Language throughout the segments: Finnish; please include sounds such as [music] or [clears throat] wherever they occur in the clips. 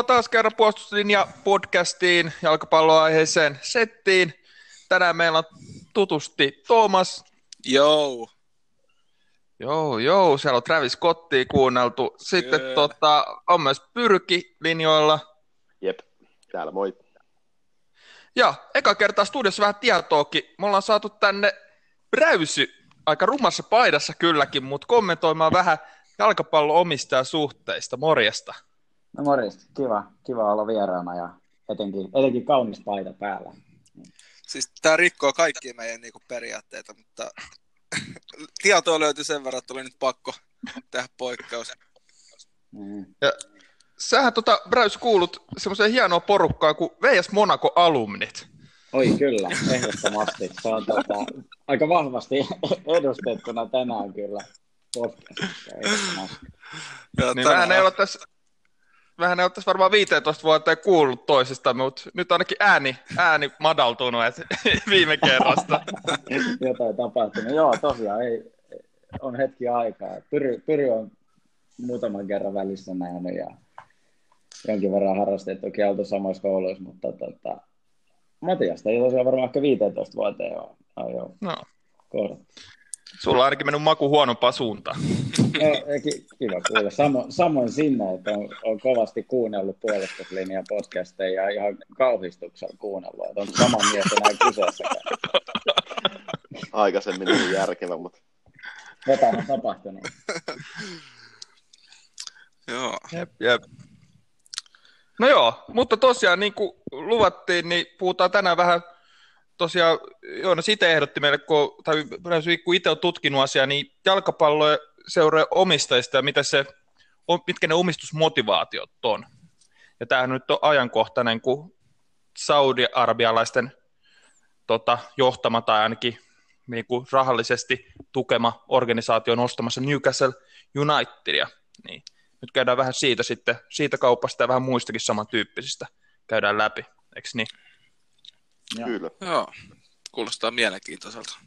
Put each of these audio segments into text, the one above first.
Tervetuloa taas kerran puolustuslinja podcastiin, jalkapalloaiheeseen settiin. Tänään meillä on tutusti Thomas. Joo. Joo, joo, siellä on Travis Scottia kuunneltu. Sitten Kyllä. tota, on myös Pyrki linjoilla. Jep, täällä moi. Ja eka kertaa studiossa vähän tietoakin. Me ollaan saatu tänne Räysy, aika rumassa paidassa kylläkin, mutta kommentoimaan vähän jalkapallo-omistajasuhteista. Morjesta. No morjesta, kiva, kiva olla vieraana ja etenkin, etenkin kaunis paita päällä. Siis tää rikkoo kaikkia meidän niinku periaatteita, mutta [clears throat] tietoa löytyi sen verran, että oli nyt pakko tehdä poikkeus. Mm. Sähän tota, Bräys kuulut semmoiseen hienoa porukkaan kuin VS Monaco Alumnit. Oi kyllä, ehdottomasti. Se on tota, aika vahvasti [laughs] edustettuna tänään kyllä podcastissa. Ja Niin tänään- ei ole tässä Vähän ei ole tässä varmaan 15 vuotta kuullut toisista, mutta nyt ainakin ääni, ääni madaltunut et, [laughs] viime kerrasta. [laughs] Jotain tapahtunut. Joo, tosiaan ei, on hetki aikaa. Pyry, Pyry on muutaman kerran välissä nähnyt ja jonkin verran harrastettu kielto samoissa kouluissa, mutta tota, Matiasta ei tosiaan varmaan ehkä 15 vuoteen ole, ole jo No, kohdattu. Sulla on ainakin mennyt maku huonompaan suuntaan. [laughs] No, ki- kiva kuulla. Samo, samoin sinne, että on, on kovasti kuunnellut puolustuslinjan podcasteja ja ihan kauhistuksella kuunnellut, että on sama mies enää kyseessäkään. Aikaisemmin niin järkevä, mutta Jotain on tapahtunut. [laughs] Joo. Jep, jep. No joo, mutta tosiaan niin kuin luvattiin, niin puhutaan tänään vähän tosiaan, Joonas itse ehdotti meille, kun, tai kun itse on tutkinut asiaa, niin jalkapalloja seuraa omistajista ja mitä se, mitkä ne omistusmotivaatiot on. Ja tämähän nyt on ajankohtainen, kun saudi-arabialaisten tota, johtama tai ainakin niin kuin rahallisesti tukema organisaatio on ostamassa Newcastle Unitedia. Niin nyt käydään vähän siitä sitten, siitä kaupasta ja vähän muistakin samantyyppisistä käydään läpi, eikö niin? Joo. kyllä. Joo. Kuulostaa mielenkiintoiselta.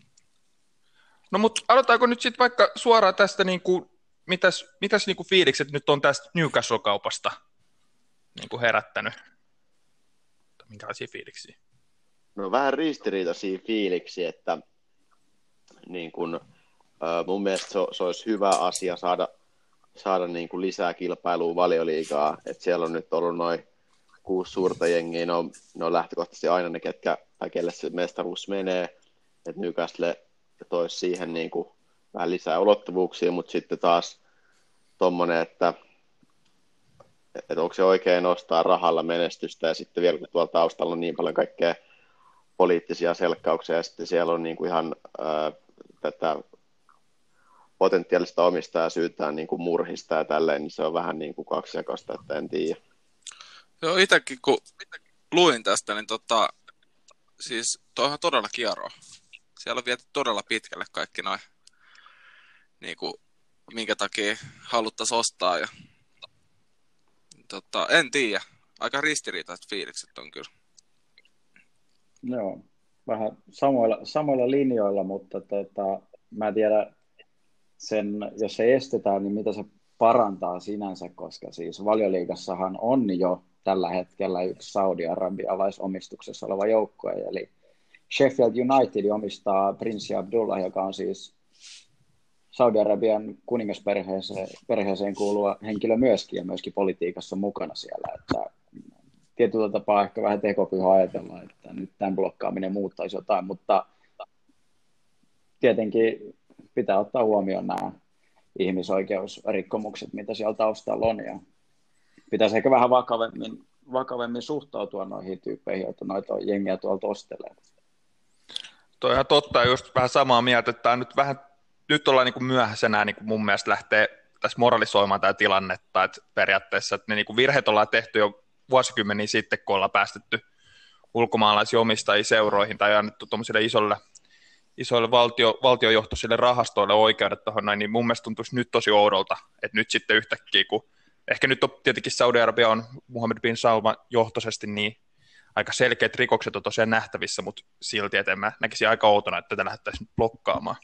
No mutta aloitaanko nyt sitten vaikka suoraan tästä, niin kuin, mitäs, mitäs niin kuin fiilikset nyt on tästä Newcastle-kaupasta niin kuin herättänyt? Tai Minkälaisia fiiliksiä? No vähän ristiriitaisia fiiliksi, että niin kun, äh, mun mielestä se, se olisi hyvä asia saada, saada niin kuin lisää kilpailua valioliigaa. Et siellä on nyt ollut noin kuusi suurta jengiä, ne on, ne on lähtökohtaisesti aina ne, ketkä, tai kelle se mestaruus menee. Että Newcastle toisi siihen niin kuin vähän lisää ulottuvuuksia, mutta sitten taas tommonen, että että onko se oikein nostaa rahalla menestystä ja sitten vielä kun tuolla taustalla on niin paljon kaikkea poliittisia selkkauksia ja sitten siellä on niin kuin ihan ää, tätä potentiaalista omistajaa syytään niin kuin murhista ja tälleen, niin se on vähän niin kuin kaksijakosta, että en tiedä. Joo, itsekin kun luin tästä, niin tota, siis tuohan todella kierro. Siellä on viety todella pitkälle kaikki noin, niin kuin, minkä takia haluttaisiin ostaa. Ja, tota, en tiedä. Aika ristiriitaiset fiilikset on kyllä. Joo, vähän samoilla, samoilla linjoilla, mutta tota, mä en tiedä sen, jos se estetään, niin mitä se parantaa sinänsä, koska siis valioliigassahan on jo tällä hetkellä yksi saudi-arabialaisomistuksessa oleva joukkue, eli Sheffield United omistaa prinssi Abdullah, joka on siis Saudi-Arabian kuningasperheeseen perheeseen kuuluva henkilö myöskin ja myöskin politiikassa mukana siellä, että tietyllä tapaa ehkä vähän tekopyhä ajatella, että nyt tämän blokkaaminen muuttaisi jotain, mutta tietenkin pitää ottaa huomioon nämä ihmisoikeusrikkomukset, mitä siellä taustalla on, ja pitäisi ehkä vähän vakavemmin, vakavemmin suhtautua noihin tyyppeihin, että noita jengiä tuolta ostelee. Toi on ihan totta, just vähän samaa mieltä, että on nyt vähän, nyt ollaan niin kuin myöhäisenä niin kuin mun mielestä lähtee tässä moralisoimaan tämä tilannetta, että periaatteessa että ne niin kuin virheet ollaan tehty jo vuosikymmeniä sitten, kun ollaan päästetty ulkomaalaisia omistajia seuroihin tai annettu tuommoisille isolle, isoille valtio, valtiojohtoisille rahastoille oikeudet tuohon niin mun mielestä tuntuisi nyt tosi oudolta, että nyt sitten yhtäkkiä, kun ehkä nyt on tietenkin Saudi-Arabia on Muhammed bin Salman johtoisesti niin aika selkeät rikokset on tosiaan nähtävissä, mutta silti, että en mä näkisi aika outona, että tätä lähdettäisiin blokkaamaan.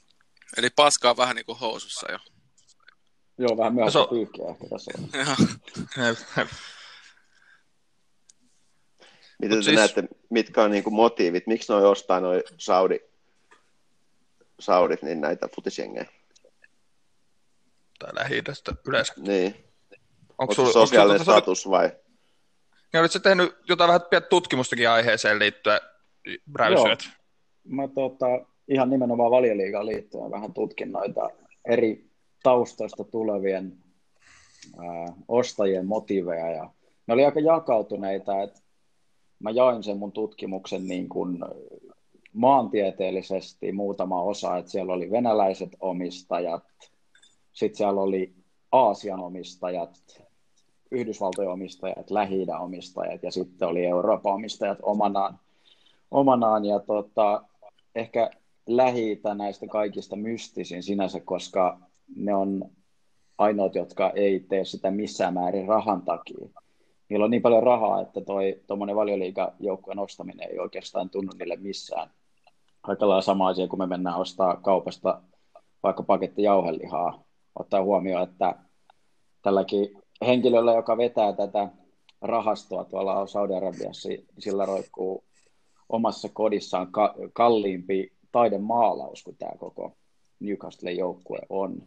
Eli paskaa vähän niin kuin housussa jo. Joo, vähän myöhäistä se on- pyykkiä ehkä tässä on. Miten te siis... näette, mitkä on niinku motiivit, miksi noi ostaa noin Saudi, Saudit niin näitä futisjengejä? Tai lähi yleensä. Niin. Onko sulla sosiaalinen onko status vai? Ja olitko tehnyt jotain vähän tutkimustakin aiheeseen liittyen, Räysyöt? Joo. Mä tota, ihan nimenomaan valioliigaan liittyen vähän tutkin noita eri taustoista tulevien ää, ostajien motiveja ja ne oli aika jakautuneita, että mä jain sen mun tutkimuksen niin kuin maantieteellisesti muutama osa, että siellä oli venäläiset omistajat, sitten siellä oli Aasian omistajat, Yhdysvaltojen omistajat, lähi omistajat ja sitten oli Euroopan omistajat omanaan. omanaan ja tota, ehkä lähi näistä kaikista mystisin sinänsä, koska ne on ainoat, jotka ei tee sitä missään määrin rahan takia. Niillä on niin paljon rahaa, että toi tuommoinen valioliigajoukkueen ostaminen ei oikeastaan tunnu niille missään. Lailla sama asia, kun me mennään ostaa kaupasta vaikka paketti jauhelihaa. Ottaa huomioon, että tälläkin henkilöllä, joka vetää tätä rahastoa tuolla Saudi-Arabiassa, sillä roikkuu omassa kodissaan ka- kalliimpi taidemaalaus kuin tämä koko Newcastle joukkue on.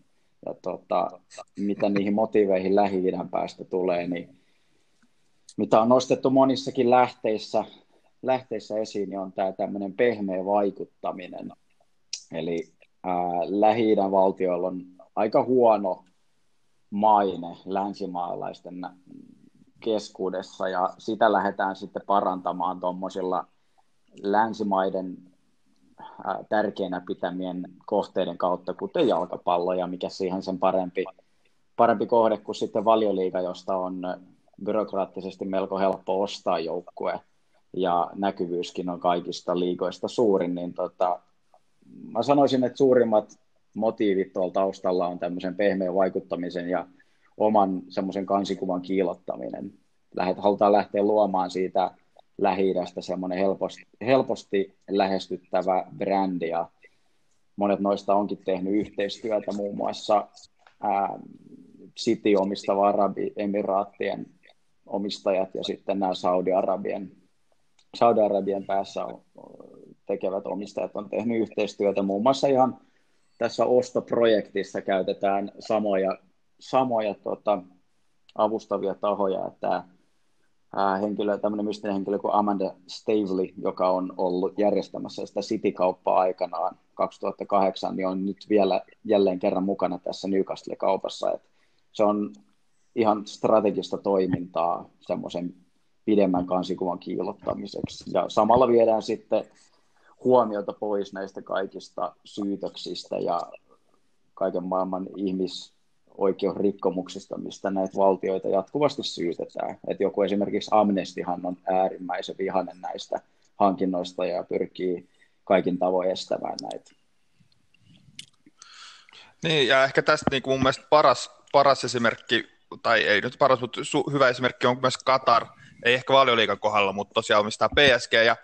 Ja tota, mitä niihin motiveihin lähi päästä tulee, niin mitä on nostettu monissakin lähteissä, lähteissä esiin, niin on tämä tämmöinen pehmeä vaikuttaminen. Eli lähi valtioilla on aika huono maine länsimaalaisten keskuudessa ja sitä lähdetään sitten parantamaan tuommoisilla länsimaiden tärkeinä pitämien kohteiden kautta, kuten jalkapallo ja mikä siihen sen parempi, parempi kohde kuin sitten valioliiga, josta on byrokraattisesti melko helppo ostaa joukkue ja näkyvyyskin on kaikista liigoista suurin, niin tota, mä sanoisin, että suurimmat motiivit tuolla taustalla on tämmöisen pehmeän vaikuttamisen ja oman semmoisen kansikuvan kiilottaminen. Lähet, halutaan lähteä luomaan siitä lähi semmoinen helposti, helposti lähestyttävä brändi ja monet noista onkin tehnyt yhteistyötä muun muassa ää, City omistava Arabi-emiraattien omistajat ja sitten nämä Saudi-Arabian, Saudi-Arabian päässä tekevät omistajat on tehnyt yhteistyötä muun muassa ihan tässä ostoprojektissa käytetään samoja, samoja tota, avustavia tahoja, että henkilö, tämmöinen mystinen henkilö kuin Amanda Stavely, joka on ollut järjestämässä sitä City-kauppaa aikanaan 2008, niin on nyt vielä jälleen kerran mukana tässä Newcastle-kaupassa. Et se on ihan strategista toimintaa semmoisen pidemmän kansikuvan kiilottamiseksi. Ja samalla viedään sitten huomiota pois näistä kaikista syytöksistä ja kaiken maailman ihmisoikeusrikkomuksista, mistä näitä valtioita jatkuvasti syytetään. Et joku esimerkiksi Amnestihan on äärimmäisen vihainen näistä hankinnoista ja pyrkii kaikin tavoin estämään näitä. Niin, ja ehkä tästä niin kuin mun mielestä paras, paras esimerkki, tai ei nyt paras, mutta su- hyvä esimerkki on myös Qatar, ei ehkä valioliikan kohdalla, mutta tosiaan omistaa PSG, ja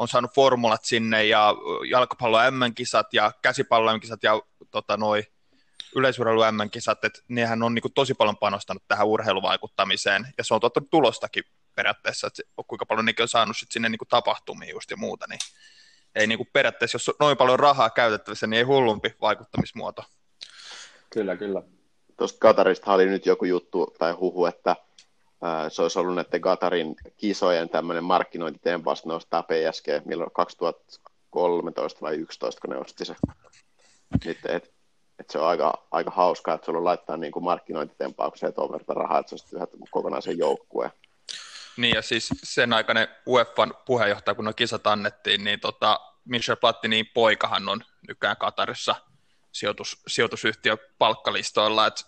on saanut formulat sinne ja jalkapallo M-kisat ja käsipallo M-kisat ja tota, noi yleisurheilu M-kisat, että nehän on niin kuin, tosi paljon panostanut tähän urheiluvaikuttamiseen ja se on tuottanut tulostakin periaatteessa, että kuinka paljon nekin on saanut sit sinne niin kuin, tapahtumia just ja muuta, niin ei niin kuin, periaatteessa, jos on noin paljon rahaa käytettävissä, niin ei hullumpi vaikuttamismuoto. Kyllä, kyllä. Tuosta Katarista oli nyt joku juttu tai huhu, että se olisi ollut näiden Katarin kisojen tämmöinen markkinointitempaus nostaa PSG, milloin 2013 vai 2011, kun ne osti se. Sitten, et, et se on aika, aika hauskaa, että sulla laittaa niin kuin markkinointitempaukseen tuon verran rahaa, että se olisi kokonaisen joukkueen. Niin ja siis sen aikainen UEFan puheenjohtaja, kun nuo kisat annettiin, niin tota, Michel Platinin poikahan on nykyään Katarissa sijoitus, sijoitusyhtiö palkkalistoilla, että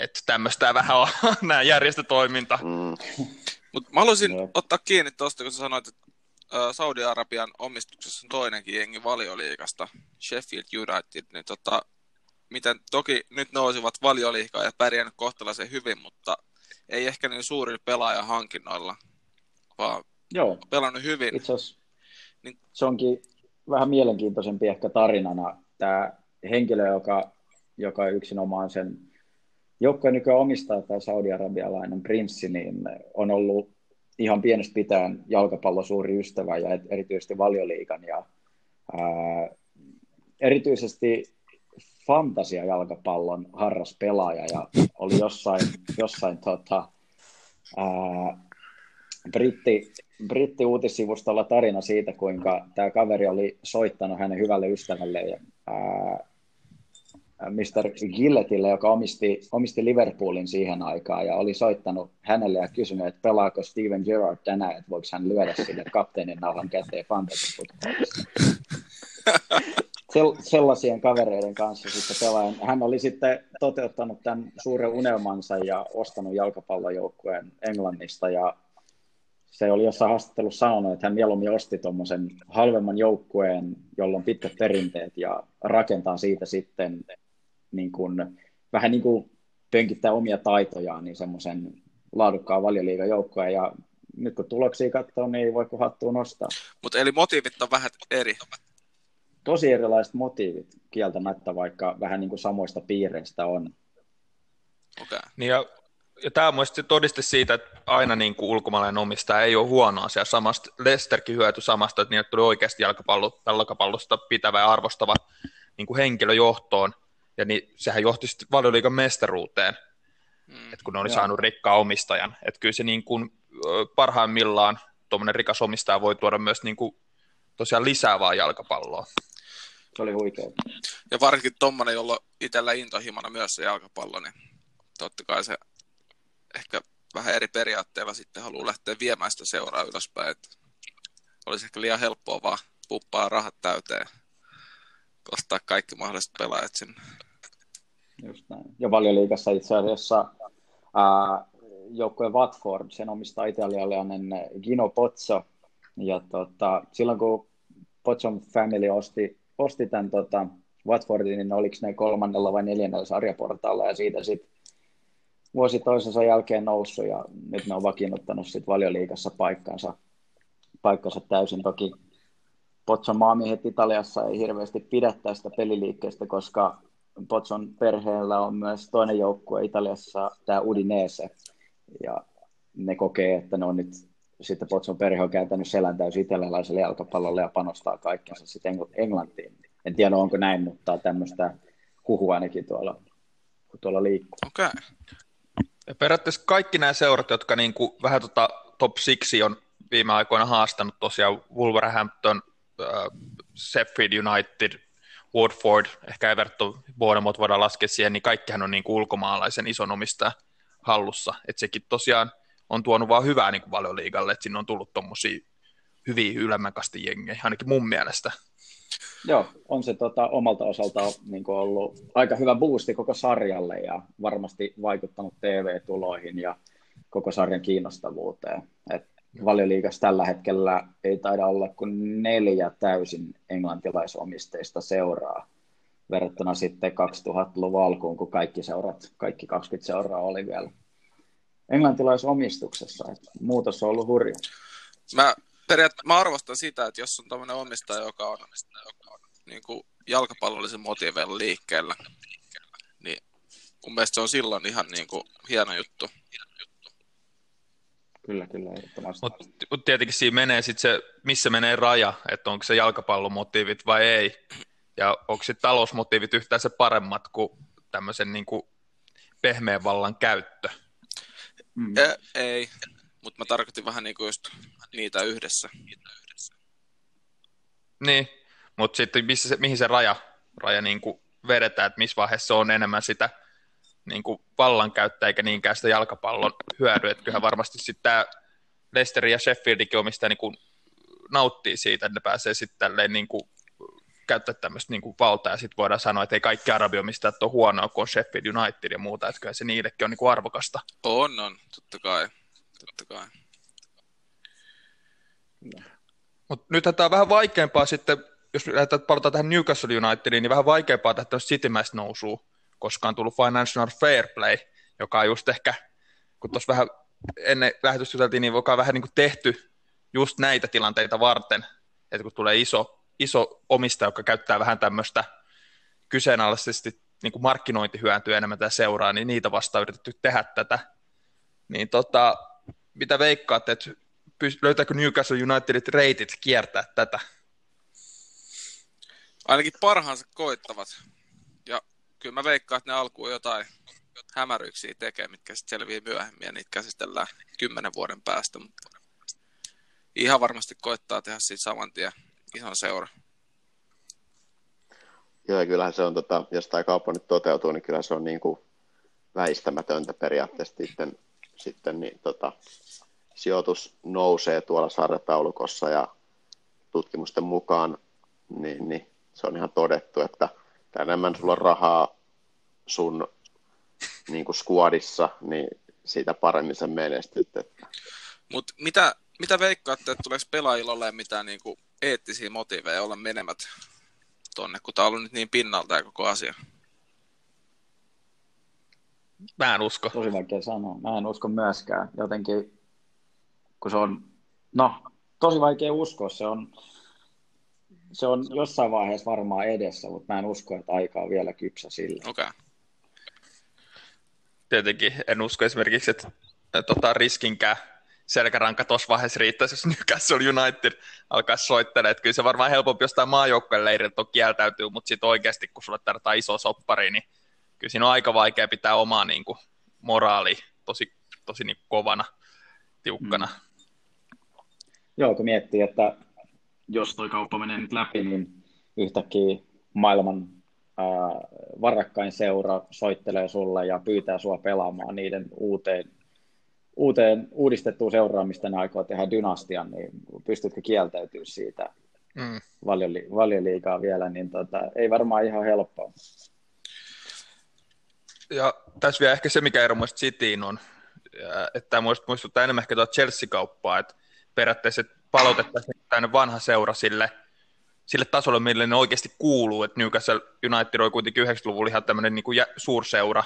että tämmöistä vähän on [laughs] nämä järjestötoiminta. Mm. Mut mä haluaisin no. ottaa kiinni tuosta, kun sä sanoit, että Saudi-Arabian omistuksessa on toinenkin jengi valioliikasta, Sheffield United, niin tota, miten toki nyt nousivat valioliikaa ja pärjännyt kohtalaisen hyvin, mutta ei ehkä niin suurilla pelaajahankinnoilla, vaan Joo. pelannut hyvin. Itse niin... se onkin vähän mielenkiintoisempi ehkä tarinana tämä henkilö, joka, joka yksinomaan sen joukkojen nykyään omistaa tämä saudi-arabialainen prinssi, niin on ollut ihan pienestä pitäen jalkapallon suuri ystävä ja erityisesti valioliikan ja ää, erityisesti fantasia-jalkapallon harras pelaaja ja oli jossain, jossain tota, ää, britti, britti uutissivustolla tarina siitä, kuinka tämä kaveri oli soittanut hänen hyvälle ystävälle ää, Mr. Gilletille, joka omisti, omisti Liverpoolin siihen aikaan ja oli soittanut hänelle ja kysynyt, että pelaako Steven Gerrard tänään, että voiko hän lyödä sille kapteenin nauhan käteen fantasy [laughs] sellaisien kavereiden kanssa sitten pelaajan. Hän oli sitten toteuttanut tämän suuren unelmansa ja ostanut jalkapallojoukkueen Englannista ja se oli jossain haastattelussa sanonut, että hän mieluummin osti tuommoisen halvemman joukkueen, jolla on pitkät perinteet ja rakentaa siitä sitten niin kuin, vähän niin kuin pönkittää omia taitojaan niin semmoisen laadukkaan valioliigajoukkoja ja nyt kun tuloksia katsoo, niin ei voi kuin hattuun nostaa. Mutta eli motiivit on vähän eri. Tosi erilaiset motiivit kieltämättä, vaikka vähän niin kuin samoista piireistä on. Okay. Niin ja, ja tämä on mielestäni todiste siitä, että aina niin kuin ulkomaalainen omistaja ei ole huono asia. Samasta, Lesterkin hyötyi samasta, että niille tuli oikeasti jalkapallo, jalkapallosta pitävä ja arvostava niin kuin henkilö johtoon ja niin, sehän johti sitten valioliikan mestaruuteen, mm. että kun ne oli Joo. saanut rikkaa omistajan. Että kyllä se niin kuin, parhaimmillaan tuommoinen rikas omistaja voi tuoda myös niin kuin, tosiaan lisää vaan jalkapalloa. Se oli huikea. Ja varsinkin tuommoinen, jolla itsellä intohimona myös se jalkapallo, niin totta kai se ehkä vähän eri periaatteella sitten haluaa lähteä viemään sitä seuraa ylöspäin. Että olisi ehkä liian helppoa vaan puppaa rahat täyteen ostaa kaikki mahdolliset pelaajat sinne. Just näin. Ja valioliikassa itse asiassa joukkue Watford, sen omistaa italialainen Gino Pozzo. Ja tota, silloin kun Pozzon family osti, osti tämän tota, Watfordin, niin oliko ne kolmannella vai neljännellä sarjaportaalla ja siitä sitten vuosi toisensa jälkeen noussut ja nyt ne on vakiinnuttanut sitten valioliikassa paikkansa, paikkansa täysin. Toki Potson maamiehet Italiassa ei hirveästi pidä tästä peliliikkeestä, koska Potson perheellä on myös toinen joukkue Italiassa, tämä Udinese, ja ne kokee, että ne on nyt sitten Potson perhe on kääntänyt selän täysin italialaiselle jalkapallolle ja panostaa kaikkensa sitten Englantiin. En tiedä, onko näin, mutta tämmöistä huhua ainakin tuolla, tuolla liikkuu. Okei. Okay. Periaatteessa kaikki nämä seurat, jotka niin kuin vähän tota top 6 on viime aikoina haastanut tosiaan Wolverhampton, äh, Sheffield United, Watford, ehkä Everton, Bournemouth voidaan laskea siihen, niin kaikkihan on niin kuin ulkomaalaisen ison omistajan hallussa. Että sekin tosiaan on tuonut vaan hyvää niin kuin valioliigalle, että sinne on tullut tuommoisia hyviä ylemmäkasti jengejä, ainakin mun mielestä. Joo, on se tota, omalta osaltaan niin ollut aika hyvä boosti koko sarjalle ja varmasti vaikuttanut TV-tuloihin ja koko sarjan kiinnostavuuteen. Et valioliigassa tällä hetkellä ei taida olla kuin neljä täysin englantilaisomisteista seuraa verrattuna sitten 2000-luvun alkuun, kun kaikki seurat, kaikki 20 seuraa oli vielä englantilaisomistuksessa. Että muutos on ollut hurja. Mä, periaat- mä arvostan sitä, että jos on tämmöinen omistaja, joka on, joka on niin kuin jalkapallollisen motiiveilla liikkeellä, niin mun mielestä se on silloin ihan niin kuin hieno juttu. Kyllä, kyllä, Mutta mut tietenkin siinä menee sitten se, missä menee raja, että onko se jalkapallomotiivit vai ei. Ja onko sitten talousmotiivit yhtään se paremmat kuin tämmöisen niin kuin pehmeän vallan käyttö? Mm. E- ei, mutta mä tarkoitin vähän niin kuin just niitä yhdessä. Niin, mutta sitten missä se, mihin se raja, raja niin kuin vedetään, että missä vaiheessa on enemmän sitä niin kuin vallankäyttöä eikä niinkään sitä jalkapallon hyödyä. Että kyllähän varmasti sitten tämä Leicester ja Sheffieldikin omista niin kuin nauttii siitä, että ne pääsee sitten tälleen niin kuin käyttää tämmöistä niin kuin valtaa, ja sitten voidaan sanoa, että ei kaikki arabiomistajat ole huonoa, kun on Sheffield United ja muuta, että kyllä se niillekin on niin kuin arvokasta. On, on, totta kai. Totta kai. Mutta nythän tämä on vähän vaikeampaa sitten, jos lähdetään palataan tähän Newcastle Unitediin, niin vähän vaikeampaa tästä citymäistä nousua, koska on tullut Financial Fair Play, joka on just ehkä, kun tuossa vähän ennen lähetystä niin joka on vähän niin kuin tehty just näitä tilanteita varten, että kun tulee iso, iso omistaja, joka käyttää vähän tämmöistä kyseenalaisesti niin kuin markkinointihyöntyä enemmän tätä seuraa, niin niitä vastaan yritetty tehdä tätä. Niin tota, mitä veikkaat, että löytääkö Newcastle Unitedit reitit kiertää tätä? Ainakin parhaansa koittavat. Kyllä mä veikkaan, että ne alkuun jotain hämäryyksiä tekee, mitkä sitten selviää myöhemmin ja niitä käsitellään kymmenen vuoden päästä. Mutta ihan varmasti koittaa tehdä siitä saman tien ison seura. Joo, kyllähän se on, tota, jos tämä kauppa nyt toteutuu, niin kyllä se on niin kuin väistämätöntä periaatteessa sitten, sitten niin, tota, sijoitus nousee tuolla sarjataulukossa ja tutkimusten mukaan niin, niin se on ihan todettu, että enemmän sulla on rahaa sun niin kuin squadissa, niin siitä paremmin sen menestyt. Että... Mutta mitä, mitä veikkaatte, että tuleeko pelaajilla olemaan mitään niin kuin eettisiä motiiveja olla menemät tonne, kun tämä on ollut nyt niin pinnalta ja koko asia? Mä en usko. Tosi vaikea sanoa. Mä en usko myöskään. Jotenkin, kun se on, no, tosi vaikea uskoa. Se on, se on jossain vaiheessa varmaan edessä, mutta mä en usko, että aika on vielä kypsä sille. Okei. Okay. Tietenkin en usko esimerkiksi, että tota, riskinkään selkäranka tuossa vaiheessa riittäisi, jos Newcastle United alkaa soittelemaan. Että kyllä se varmaan helpompi jostain maajoukkojen leiriltä on kieltäytyy, mutta sitten oikeasti, kun sulle tarvitaan iso soppari, niin kyllä siinä on aika vaikea pitää omaa niin kuin, moraali tosi, tosi niin kovana, tiukkana. Mm. Joo, kun miettii, että jos toi kauppa menee nyt läpi, niin yhtäkkiä maailman ää, varakkain seura soittelee sulle ja pyytää sua pelaamaan niiden uuteen, uuteen uudistettuun seuraamista ne aikoo tehdä dynastian, niin pystytkö kieltäytyä siitä mm. valioli, valioliikaa vielä, niin tota, ei varmaan ihan helppoa. Ja tässä vielä ehkä se, mikä ero muista Cityin on, että tämä muistuttaa enemmän ehkä tuota Chelsea-kauppaa, että periaatteessa palautettaisiin tänne vanha seura sille, sille tasolle, mille ne oikeasti kuuluu, että Newcastle United oli kuitenkin 90-luvulla ihan tämmöinen niin kuin suurseura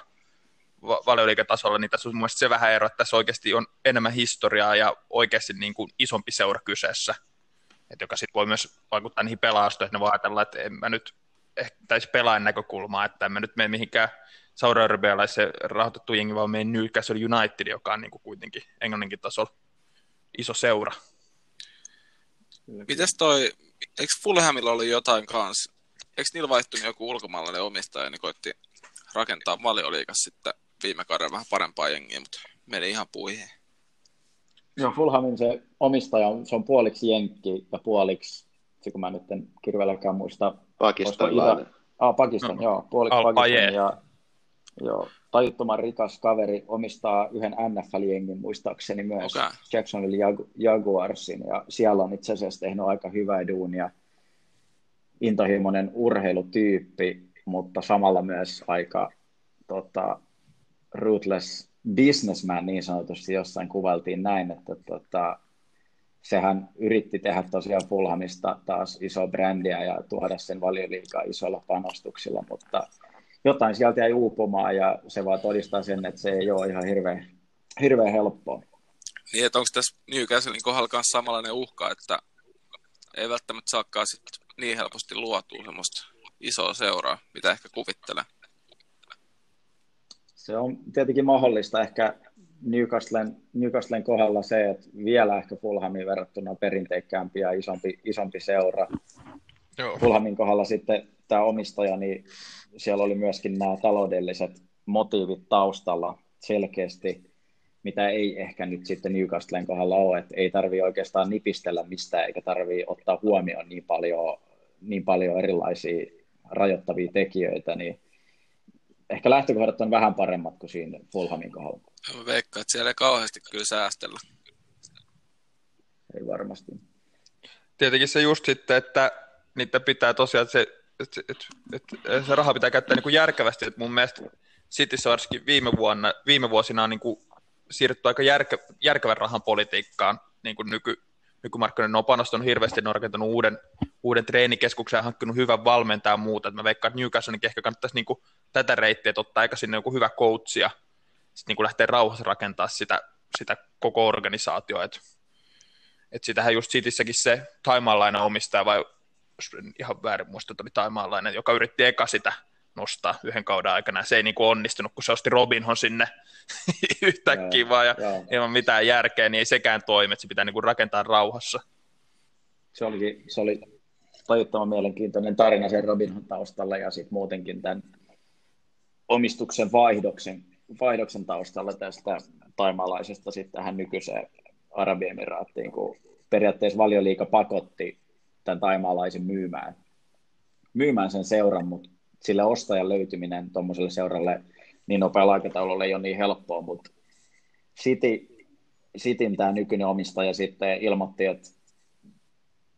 va- valioliikatasolla, niin tässä on mun se vähän ero, että tässä oikeasti on enemmän historiaa ja oikeasti niin kuin isompi seura kyseessä, että joka sitten voi myös vaikuttaa niihin pelaastoihin, että ne voi ajatella, että en mä nyt ehkä täisi pelaajan näkökulmaa, että en mä nyt mene mihinkään saudi-arabialaisen rahoitettu jengi, vaan meidän Newcastle United, joka on niin kuin kuitenkin englanninkin tasolla iso seura. Mites toi, eikö Fulhamilla oli jotain kanssa, eikö niillä vaihtunut joku ulkomaalainen omistaja, niin koitti rakentaa valioliikas sitten viime kaudella vähän parempaa jengiä, mutta meni ihan puihin. Joo, Fulhamin se omistaja, se on puoliksi jenkki ja puoliksi, se kun mä nyt en kirvelläkään muista. Pakistanilainen. Ah, Pakistan, no. joo, puoliksi Pakistan ja Joo, tajuttoman rikas kaveri omistaa yhden NFL-jengin muistaakseni myös okay. Jacksonville Jag- Jaguarsin ja siellä on itse asiassa tehnyt aika hyvää duunia. Intohimoinen urheilutyyppi, mutta samalla myös aika tota, ruthless businessman niin sanotusti jossain kuvaltiin näin, että tota, sehän yritti tehdä tosiaan Fulhamista taas iso brändiä ja tuoda sen valioliikaa isolla panostuksilla, mutta jotain sieltä jäi uupumaan ja se vaan todistaa sen, että se ei ole ihan hirveän, hirveän helppoa. Niin, että onko tässä Newcastlein kohdalla myös samanlainen uhka, että ei välttämättä saakaan sit niin helposti luotua semmoista isoa seuraa, mitä ehkä kuvittelee. Se on tietenkin mahdollista ehkä Newcastlen, Newcastlen kohdalla se, että vielä ehkä Fulhamin verrattuna perinteikkäämpi ja isompi, isompi seura. Joo. Fulhamin kohdalla sitten tämä omistaja, niin siellä oli myöskin nämä taloudelliset motiivit taustalla selkeästi, mitä ei ehkä nyt sitten Newcastlen kohdalla ole, että ei tarvi oikeastaan nipistellä mistään eikä tarvi ottaa huomioon niin paljon, niin paljon erilaisia rajoittavia tekijöitä, niin ehkä lähtökohdat on vähän paremmat kuin siinä Fulhamin kohdalla. Veikkaan, että siellä ei kauheasti kyllä säästellä. Ei varmasti. Tietenkin se just sitten, että niitä pitää tosiaan se että et, et, se raha pitää käyttää niin kuin järkevästi. Et mun mielestä Cityssä varsinkin viime, vuonna, viime vuosina on niin kuin siirrytty aika järke, järkevän rahan politiikkaan niin kuin nyky, nykymarkkinoiden. On panostanut hirveästi, ne on rakentanut uuden, uuden treenikeskuksen ja hankkinut hyvän valmentajan muuta. Et mä veikkaan, että Newcastlekin ehkä kannattaisi niin kuin tätä reittiä, että ottaa aika sinne joku hyvä coach ja sitten niin kuin rauhassa rakentaa sitä, sitä koko organisaatioa. Et, et sitähän just Cityssäkin se Taimaanlainen omistaja vai jos en ihan väärin muista, että oli taimaalainen, joka yritti eka sitä nostaa yhden kauden aikana. Se ei niin kuin onnistunut, kun se osti Robinhon sinne [laughs] yhtäkkiä ja, vaan ja joo. ilman mitään järkeä, niin ei sekään toimi, että se pitää niin kuin rakentaa rauhassa. Se, olikin, se oli tajuttoman mielenkiintoinen tarina sen Robinhon taustalla ja sitten muutenkin tämän omistuksen vaihdoksen, vaihdoksen taustalla tästä taimalaisesta sitten tähän nykyiseen Arabiemiraatiin, kun periaatteessa valioliika pakotti tämän taimaalaisen myymään, myymään sen seuran, mutta sille ostajan löytyminen tuommoiselle seuralle niin nopealla aikataululla ei ole niin helppoa, mutta City, Cityn tämä nykyinen omistaja sitten ilmoitti, että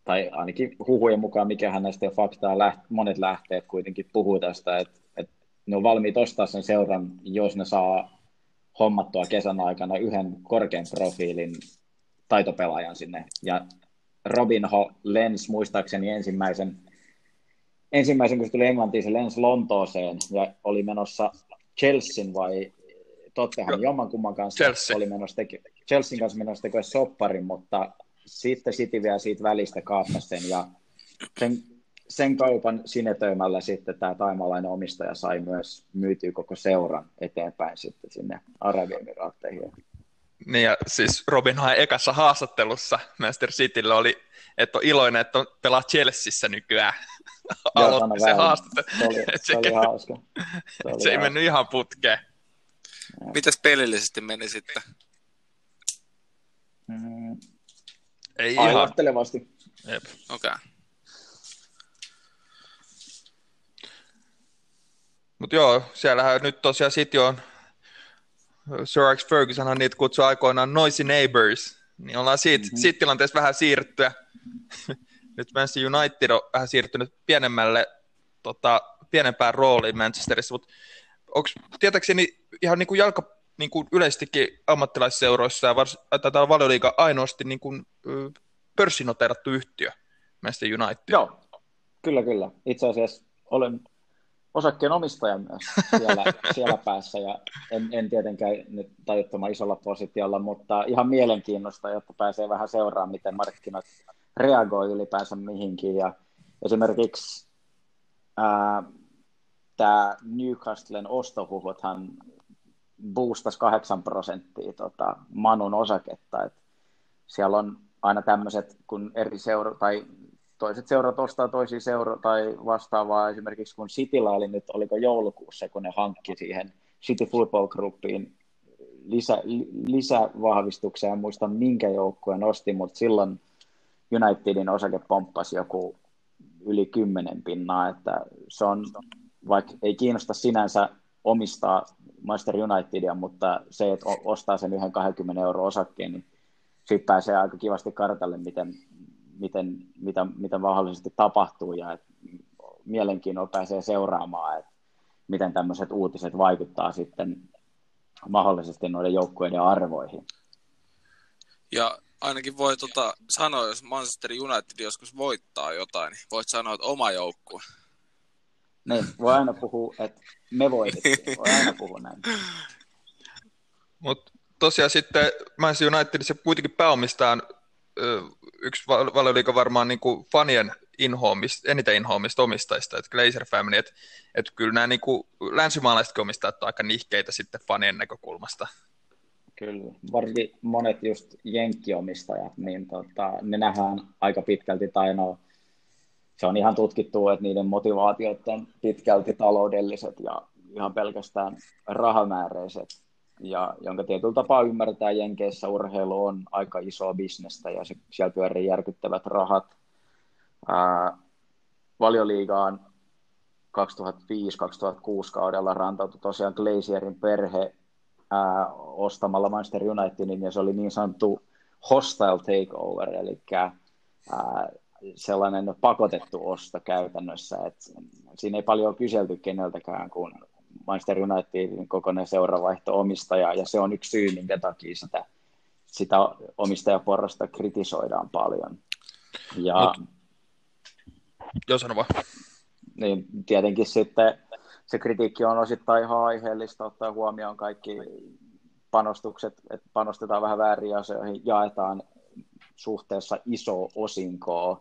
tai ainakin huhujen mukaan, mikä hänestä jo faktaa, läht, monet lähteet kuitenkin puhuu tästä, että, että ne on valmiit ostaa sen seuran, jos ne saa hommattua kesän aikana yhden korkean profiilin taitopelaajan sinne. Ja Robinho lens muistaakseni ensimmäisen, ensimmäisen kun se tuli Englantiin, se lens Lontooseen ja oli menossa Chelsean vai Tottenham, jomman kumman kanssa Chelsea. oli menossa teke, Chelsean kanssa menossa tekemään sopparin, mutta sitten City vielä siitä välistä kaappasi sen ja sen, sen kaupan sinetöimällä sitten tämä taimalainen omistaja sai myös myytyä koko seuran eteenpäin sitten sinne Arabiemiraatteihin. Niin ja siis Robinhan ekassa haastattelussa Manchester Cityllä oli, että on iloinen, että on pelaa Chelseassa nykyään. Aloitti se haastattelu. Se oli, se oli hauska. Se, oli se ei mennyt ihan putkeen. Mitäs pelillisesti meni sitten? Mm, ei ihan. Jep. Okei. Okay. Mutta joo, siellähän nyt tosiaan City on, Sir Alex Fergusonhan niitä kutsui aikoinaan noisy neighbors, niin ollaan siitä, mm-hmm. siitä tilanteesta vähän siirryttyä. [laughs] nyt Manchester United on vähän siirtynyt pienemmälle, tota, pienempään rooliin Manchesterissa, mutta onko tietääkseni ihan niin kuin jalka, niin kuin yleisestikin ammattilaisseuroissa ja vars, tai valioliiga ainoasti niin kuin, pörssinoteerattu yhtiö, Manchester United. Joo, kyllä, kyllä. Itse asiassa olen osakkeen omistaja myös siellä, siellä päässä ja en, en tietenkään nyt tajuttoman isolla positiolla, mutta ihan mielenkiinnosta, jotta pääsee vähän seuraamaan, miten markkinat reagoi ylipäänsä mihinkin. Ja esimerkiksi tämä Newcastlen ostohuhuthan boostasi 8 prosenttia tota, Manun osaketta, että siellä on aina tämmöiset, kun eri seura tai toiset seurat ostaa toisia seura tai vastaavaa. Esimerkiksi kun Cityllä oli nyt, oliko joulukuussa, kun ne hankki siihen City Football Groupiin lisä, lisävahvistuksia, en muista minkä joukkueen osti, mutta silloin Unitedin osake pomppasi joku yli kymmenen pinnaa, että se on, vaikka ei kiinnosta sinänsä omistaa Master Unitedia, mutta se, että ostaa sen yhden 20 euro osakkeen, niin siitä pääsee aika kivasti kartalle, miten, miten, mitä, mitä mahdollisesti tapahtuu ja että mielenkiinnolla pääsee seuraamaan, että miten tämmöiset uutiset vaikuttaa sitten mahdollisesti noiden joukkueiden arvoihin. Ja ainakin voi tota, sanoa, jos Manchester United joskus voittaa jotain, niin voit sanoa, että oma joukkue. Niin, voi aina puhua, että me voitettiin. Voi aina puhua näin. Mutta tosiaan sitten Manchester Unitedissa kuitenkin pääomistaan yksi valioliika varmaan niin kuin fanien inhoomista, eniten inhoomista omistajista, että Glazer Family, että, että kyllä nämä niin kuin länsimaalaisetkin omistajat ovat aika nihkeitä sitten fanien näkökulmasta. Kyllä, varsinkin monet just jenkkiomistajat, niin tota, ne nähdään aika pitkälti, tai no, se on ihan tutkittu, että niiden motivaatiot on pitkälti taloudelliset ja ihan pelkästään rahamääräiset ja jonka tietyllä tapaa ymmärtää Jenkeissä urheilu on aika isoa bisnestä ja se, siellä pyörii järkyttävät rahat. Ää, valioliigaan 2005-2006 kaudella rantautui tosiaan Glazierin perhe ää, ostamalla Manchester Unitedin ja se oli niin sanottu hostile takeover, eli ää, sellainen pakotettu osto käytännössä, että siinä ei paljon kyselty keneltäkään, kun Manchester Unitedin kokoinen seuravaihto omistaja, ja se on yksi syy, minkä takia sitä, sitä omistajaporrasta kritisoidaan paljon. Ja, Mut, jos sano vaan. Niin tietenkin sitten se kritiikki on osittain ihan aiheellista, ottaa huomioon kaikki panostukset, että panostetaan vähän väärin asioihin, jaetaan suhteessa iso osinkoa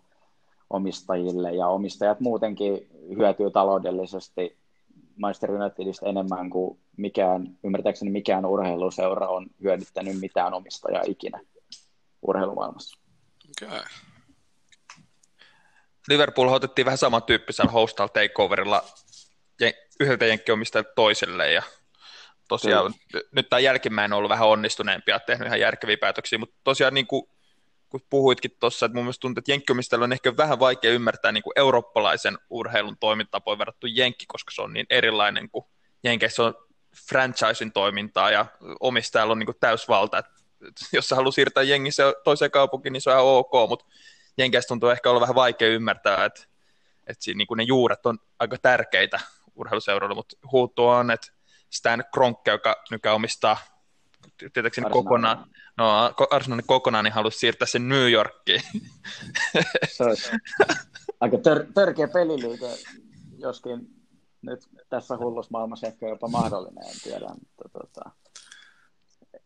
omistajille, ja omistajat muutenkin hyötyy taloudellisesti Manchester Unitedista enemmän kuin mikään, ymmärtääkseni mikään urheiluseura on hyödyttänyt mitään omistajaa ikinä urheilumaailmassa. Okay. Liverpool otettiin vähän samantyyppisellä hostal takeoverilla yhdeltä jenkkiomistajalta toiselle ja tosiaan Kyllä. nyt tämä jälkimmäinen on ollut vähän onnistuneempi ja tehnyt ihan järkeviä päätöksiä, mutta tosiaan niin kuin, kun puhuitkin tuossa, että mun mielestä tuntuu, että jenkkiomistajalla on ehkä vähän vaikea ymmärtää niin kuin eurooppalaisen urheilun toimintatapoja verrattuna jenkki, koska se on niin erilainen kuin jenkeissä on franchisin toimintaa ja omistajalla on niin kuin täysvalta, että jos sä haluaa siirtää jengissä toiseen kaupunkiin, niin se on ok, mutta jenkeissä tuntuu ehkä olla vähän vaikea ymmärtää, että, että siinä, niin kuin ne juuret on aika tärkeitä urheiluseuroille, mutta huuttu on, että Stan Kroenke, joka nykyään omistaa tietääkseni kokonaan, no Arsenalin kokonaan, niin halusi siirtää sen New Yorkiin. Se olisi aika tör, törkeä peliliike, joskin nyt tässä hullussa maailmassa ehkä jopa mahdollinen, en tiedä. Mutta tota,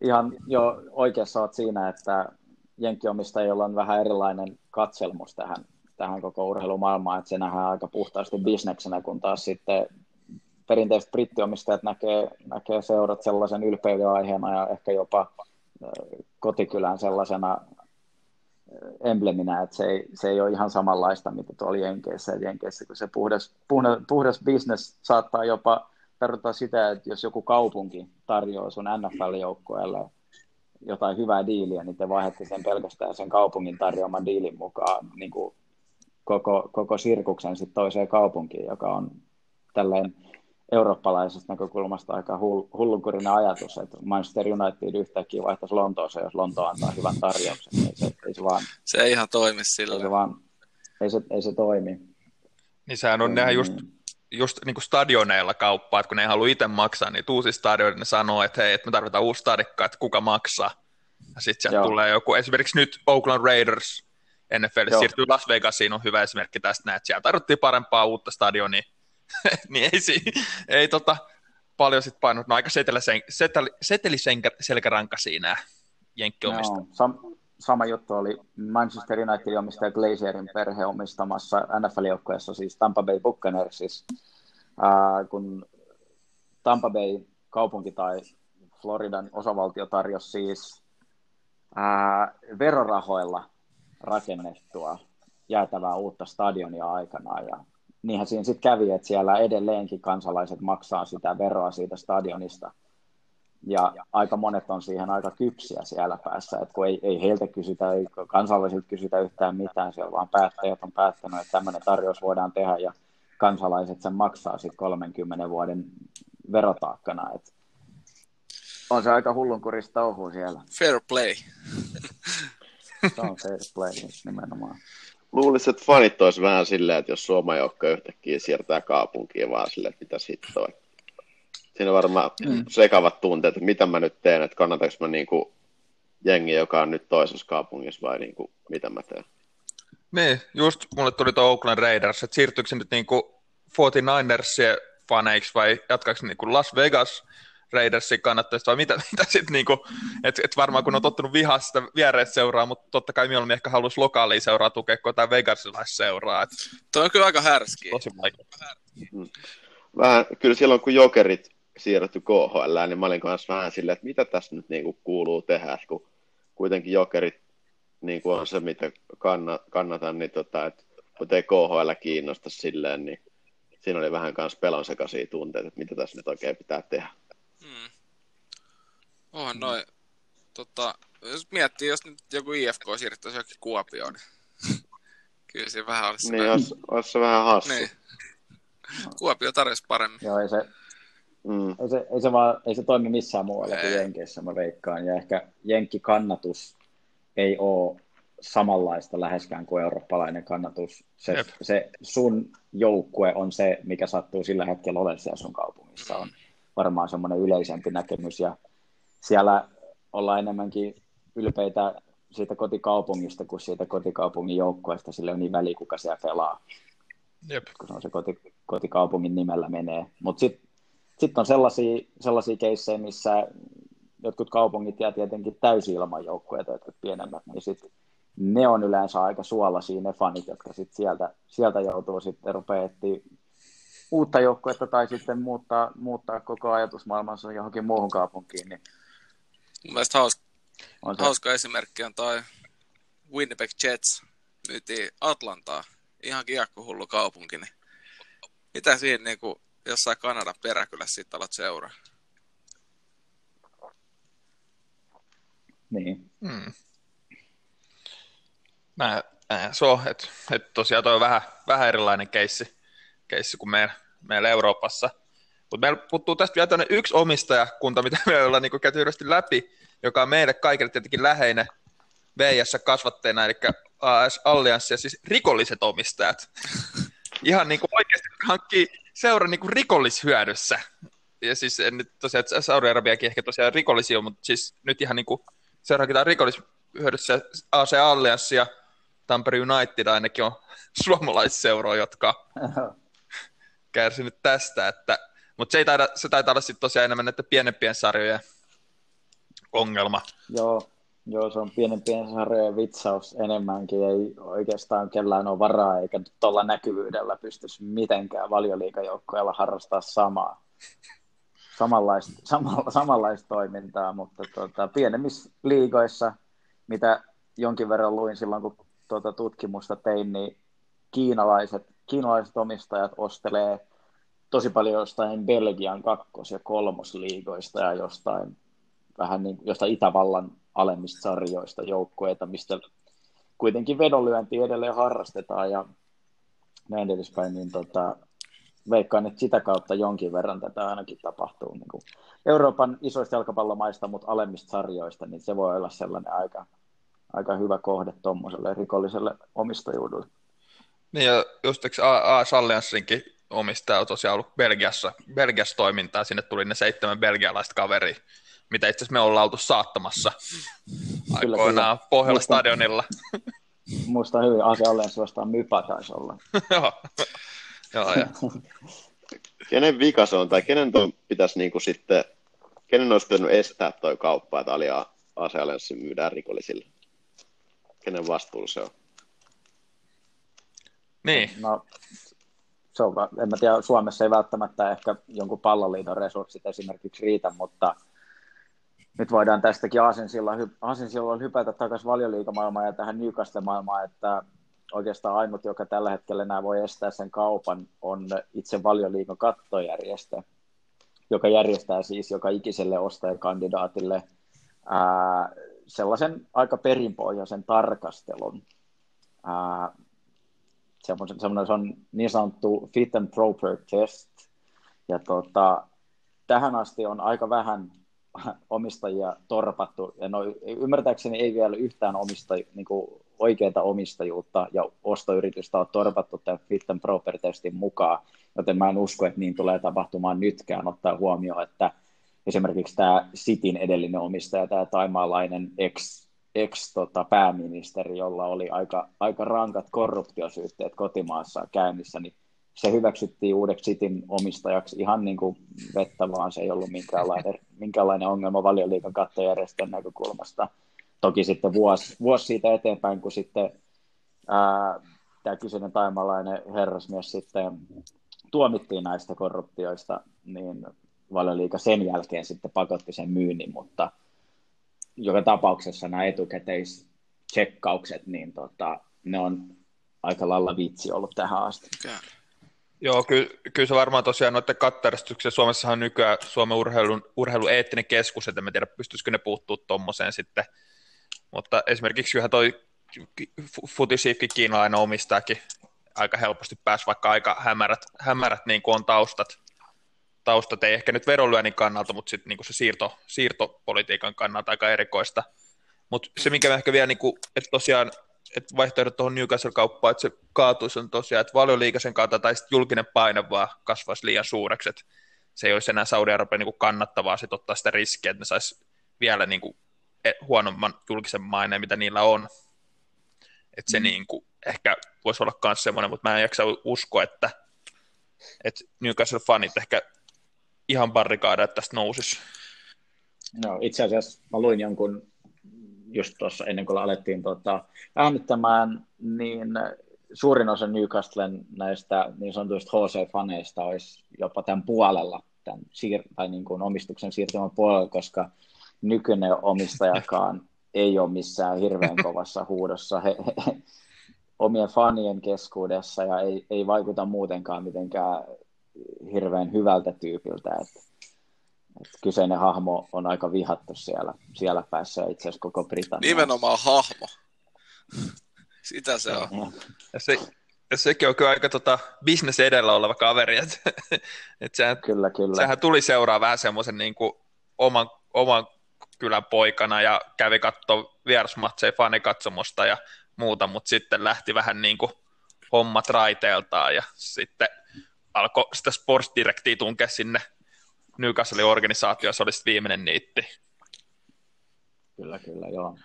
ihan jo oikeassa olet siinä, että jenkkiomistajilla on vähän erilainen katselmus tähän, tähän koko urheilumaailmaan, että se nähdään aika puhtaasti bisneksenä, kun taas sitten perinteiset brittiomistajat näkee, näkee seurat sellaisen ylpeyden aiheena ja ehkä jopa kotikylän sellaisena embleminä, että se ei, se ei ole ihan samanlaista, mitä tuolla Jenkeissä. Jenkeissä, kun se puhdas, puhdas, puhdas business saattaa jopa tarkoittaa sitä, että jos joku kaupunki tarjoaa sun NFL-joukkueelle jotain hyvää diiliä, niin te vaihdatte sen pelkästään sen kaupungin tarjoaman diilin mukaan niin kuin koko, koko sirkuksen sit toiseen kaupunkiin, joka on tällainen eurooppalaisesta näkökulmasta aika hullunkurinen ajatus, että Manchester United yhtäkkiä vaihtaisi Lontooseen, jos Lonto antaa hyvän tarjouksen. Ei se, ei se, vaan, se ei ihan toimi sillä. Ei se, vaan, ei se, ei se toimi. Niin sehän on mm. just, just niin kuin stadioneilla kauppaa, että kun ne ei halua itse maksaa, niin uusi stadion ne sanoo, että hei, että me tarvitaan uusi stadikka, että kuka maksaa. Ja sitten sieltä Joo. tulee joku, esimerkiksi nyt Oakland Raiders NFL siirtyy Las Vegasiin, on hyvä esimerkki tästä näin, että siellä tarvittiin parempaa uutta stadionia, [laughs] niin ei, si- ei tota, paljon sitten painut. No aika seteli, seteliselkäranka siinä jenkkiomista. No, sam- sama juttu oli Manchester United omistaja Glazierin perhe omistamassa NFL-joukkueessa, siis Tampa Bay Buccaneersissa, äh, kun Tampa Bay kaupunki tai Floridan osavaltio tarjosi siis ää, verorahoilla rakennettua jäätävää uutta stadionia aikanaan. Ja niinhän siinä sitten kävi, että siellä edelleenkin kansalaiset maksaa sitä veroa siitä stadionista. Ja aika monet on siihen aika kypsiä siellä päässä, että kun ei, ei heiltä kysytä, ei kansalaisilta kysytä yhtään mitään, siellä vaan päättäjät on päättänyt, että tämmöinen tarjous voidaan tehdä ja kansalaiset sen maksaa sitten 30 vuoden verotaakkana. Et on se aika hullunkurista touhua siellä. Fair play. se on fair play nimenomaan. Luulisin, että fanit olisi vähän silleen, että jos Suomen joukko yhtäkkiä siirtää kaupunkiin vaan silleen, että mitä hittoa. Siinä on varmaan mm. sekavat tunteet, että mitä mä nyt teen, että kannataanko mä niinku jengi, joka on nyt toisessa kaupungissa vai niinku, mitä mä teen. Niin, just mulle tuli tuo Oakland Raiders, että siirtyykö se nyt niinku 49ersien faneiksi vai jatkaako niinku Las Vegas Raidersin kannattajista, vai mitä, [laughs] mitä sitten niinku, että et varmaan kun on tottunut vihaa sitä viereistä seuraa, mutta totta kai mieluummin ehkä haluaisi lokaalia seuraa tukea kuin jotain Vegasilais-seuraa. Et... Tuo on kyllä aika härski. Tosi vaikea. Mm. Vähän, kyllä silloin kun jokerit siirretty KHL, niin mä olin kanssa vähän silleen, että mitä tässä nyt niinku kuuluu tehdä, kun kuitenkin jokerit niin kuin on se, mitä kannatan, niin tota, että kun ei KHL kiinnosta silleen, niin siinä oli vähän kanssa pelon sekaisia tunteita, että mitä tässä nyt oikein pitää tehdä. Hmm. Onhan noin. Tota, jos miettii, jos nyt joku IFK siirrettäisi jokin Kuopioon, niin [laughs] kyllä se vähän olisi... Niin, olisi, olisi se vähän hassu. Niin. Kuopio tarjosi paremmin. Joo, ei se, mm. ei se, ei se, vaan, ei se toimi missään muualla kuin Jenkeissä, mä veikkaan. Ja ehkä Jenkki-kannatus ei ole samanlaista läheskään kuin eurooppalainen kannatus. Se, se sun joukkue on se, mikä sattuu sillä hetkellä olemaan siellä sun kaupungissa. On varmaan semmoinen yleisempi näkemys ja siellä ollaan enemmänkin ylpeitä siitä kotikaupungista kuin siitä kotikaupungin joukkueesta, sille on niin väli, kuka siellä pelaa. Jep. Kun se on se koti, kotikaupungin nimellä menee. Mutta sitten sit on sellaisia, sellaisia keissejä, missä jotkut kaupungit jää tietenkin täysin ilman joukkueita, jotka pienemmät, niin sit ne on yleensä aika suolaisia ne fanit, jotka sit sieltä, sieltä joutuu sitten rupeaa uutta joukkuetta tai sitten muuttaa, muuttaa koko ajatusmaailmansa johonkin muuhun kaupunkiin. Niin Mun mielestä hauska, on se. hauska esimerkki on toi Winnipeg Jets myytiin Atlantaa, ihan kiekkohullu kaupunki, niin mitä siinä niin kuin jossain Kanadan peräkylässä sitten alat seuraa? Niin. Hmm. Mä, mä, se on, että et tosiaan toi on vähän, vähän erilainen keissi, keissi kuin meillä, meillä Euroopassa. Mutta meillä puuttuu tästä vielä yksi omistajakunta, mitä [laughs] me ollaan niin käyty läpi, joka on meille kaikille tietenkin läheinen VS kasvatteena, eli AS Allianssi, siis rikolliset omistajat. [laughs] Ihan niin kuin oikeasti hankkii seura niin kuin rikollishyödyssä. Ja siis en nyt tosiaan, Saudi-Arabiakin ehkä tosiaan rikollisia, mutta siis nyt ihan niin kuin seura hankitaan rikollishyödyssä AC Allianssi ja Tampere United ainakin on [laughs] suomalaisseuroja, jotka kärsinyt tästä, että mutta se, taida, se taitaa olla sitten tosiaan enemmän näiden pienempien sarjojen ongelma. Joo, joo se on pienempien sarjojen vitsaus enemmänkin. Ei oikeastaan kellään ole varaa, eikä tuolla näkyvyydellä pystyisi mitenkään valioliikajoukkoilla harrastaa samaa. Samanlaista, samalla, samanlaista toimintaa, mutta tuota, pienemmissä liigoissa, mitä jonkin verran luin silloin, kun tuota tutkimusta tein, niin kiinalaiset, kiinalaiset omistajat ostelee tosi paljon jostain Belgian kakkos- ja kolmosliigoista ja jostain vähän niin jostain Itävallan alemmista sarjoista joukkueita, mistä kuitenkin vedonlyönti edelleen harrastetaan ja näin edespäin, niin tota, veikkaan, että sitä kautta jonkin verran tätä ainakin tapahtuu niin kuin Euroopan isoista jalkapallomaista, mutta alemmista sarjoista, niin se voi olla sellainen aika, aika hyvä kohde tuommoiselle rikolliselle omistajuudelle. Niin ja just AS Allianssinkin omistaja on tosiaan ollut Belgiassa, Belgiassa toimintaa, sinne tuli ne seitsemän belgialaista kaveria, mitä itse asiassa me ollaan oltu saattamassa kyllä, aikoinaan kyllä. Pohjola stadionilla. Muista hyvin, asia olleen suostaan mypä taisi olla. [laughs] Joo, Joo ja. [laughs] Kenen vika se on, tai kenen toi pitäisi niinku sitten, kenen olisi pitänyt estää toi kauppa, että Alia asealenssi myydään rikollisille? Kenen vastuulla se on? Niin. No, se on, en mä tiedä, Suomessa ei välttämättä ehkä jonkun palloliiton resurssit esimerkiksi riitä, mutta nyt voidaan tästäkin Aasinsilloin hypätä takaisin valioliikamaailmaan ja tähän Newcastle-maailmaan, että oikeastaan ainut, joka tällä hetkellä nämä voi estää sen kaupan, on itse valioliikan kattojärjestö, joka järjestää siis joka ikiselle ostajakandidaatille ää, sellaisen aika perinpohjaisen tarkastelun. Ää, semmoinen, se on niin sanottu fit and proper test, ja tota, tähän asti on aika vähän [laughs] omistajia torpattu, ja no, ymmärtääkseni ei vielä yhtään omista, niin kuin omistajuutta ja ostoyritystä on torpattu tämän Fit and Proper-testin mukaan, joten mä en usko, että niin tulee tapahtumaan nytkään, ottaa huomioon, että esimerkiksi tämä Sitin edellinen omistaja, tämä taimaalainen ex, ex tota, pääministeri, jolla oli aika, aika rankat korruptiosyytteet kotimaassa käynnissä, niin se hyväksyttiin uudeksi Cityn omistajaksi ihan niin kuin vettä, vaan se ei ollut minkäänlainen, [laughs] minkäänlainen ongelma valioliikan kattojärjestön näkökulmasta. Toki sitten vuosi, vuosi siitä eteenpäin, kun sitten ää, tämä kyseinen taimalainen herrasmies sitten tuomittiin näistä korruptioista, niin valioliika sen jälkeen sitten pakotti sen myynnin, mutta joka tapauksessa nämä etukäteistsekkaukset, niin tota, ne on aika lailla vitsi ollut tähän asti. Okay. Joo, kyllä, kyllä se varmaan tosiaan noiden kattojärjestyksen Suomessahan on nykyään Suomen urheilun, urheilun eettinen keskus, että en tiedä pystyisikö ne puuttua tuommoiseen sitten. Mutta esimerkiksi kyllähän toi Futisiifkin kiinalainen omistaakin aika helposti pääsi, vaikka aika hämärät, hämärät niin kuin on taustat. Taustat ei ehkä nyt verolyönnin kannalta, mutta sitten niin se siirto, siirtopolitiikan kannalta aika erikoista. Mutta se, mikä ehkä vielä, niin kuin, että tosiaan että vaihtoehdot tuohon Newcastle-kauppaan, että se kaatuisi on tosiaan, että valioliikasen kautta tai sitten julkinen paine vaan kasvaisi liian suureksi, että se ei olisi enää Saudi-Arabian niin kannattavaa sit ottaa sitä riskiä, että ne saisi vielä niin kuin e, huonomman julkisen maineen, mitä niillä on. Että se mm. niin kuin, ehkä voisi olla myös semmoinen, mutta mä en jaksa uskoa, että, että Newcastle-fanit ehkä ihan barrikaada, että tästä nousisi. No, itse asiassa mä luin jonkun just tuossa ennen kuin alettiin tota, äänittämään, niin suurin osa Newcastlen näistä niin sanotuista HC-faneista olisi jopa tämän puolella, tämän siir- tai niin kuin omistuksen siirtymän puolella, koska nykyinen omistajakaan [laughs] ei ole missään hirveän kovassa huudossa he, he, omien fanien keskuudessa ja ei, ei vaikuta muutenkaan mitenkään hirveän hyvältä tyypiltä. Että, että kyseinen hahmo on aika vihattu siellä, siellä päässä itse asiassa koko Britanniassa. Nimenomaan hahmo. [laughs] Sitä se on. Ja se, ja sekin on kyllä aika tota, business edellä oleva kaveri. Et, [laughs] et sehän, kyllä, kyllä. sehän tuli seuraa vähän semmoisen niin kuin oman, oman kylän poikana ja kävi katsoa vierasmatseja fanikatsomusta ja muuta, mutta sitten lähti vähän niin kuin hommat raiteeltaan ja sitten alkoi sitä Sports Directia tunkea sinne Newcastlein organisaatio, se olisi viimeinen niitti. Kyllä, kyllä, joo.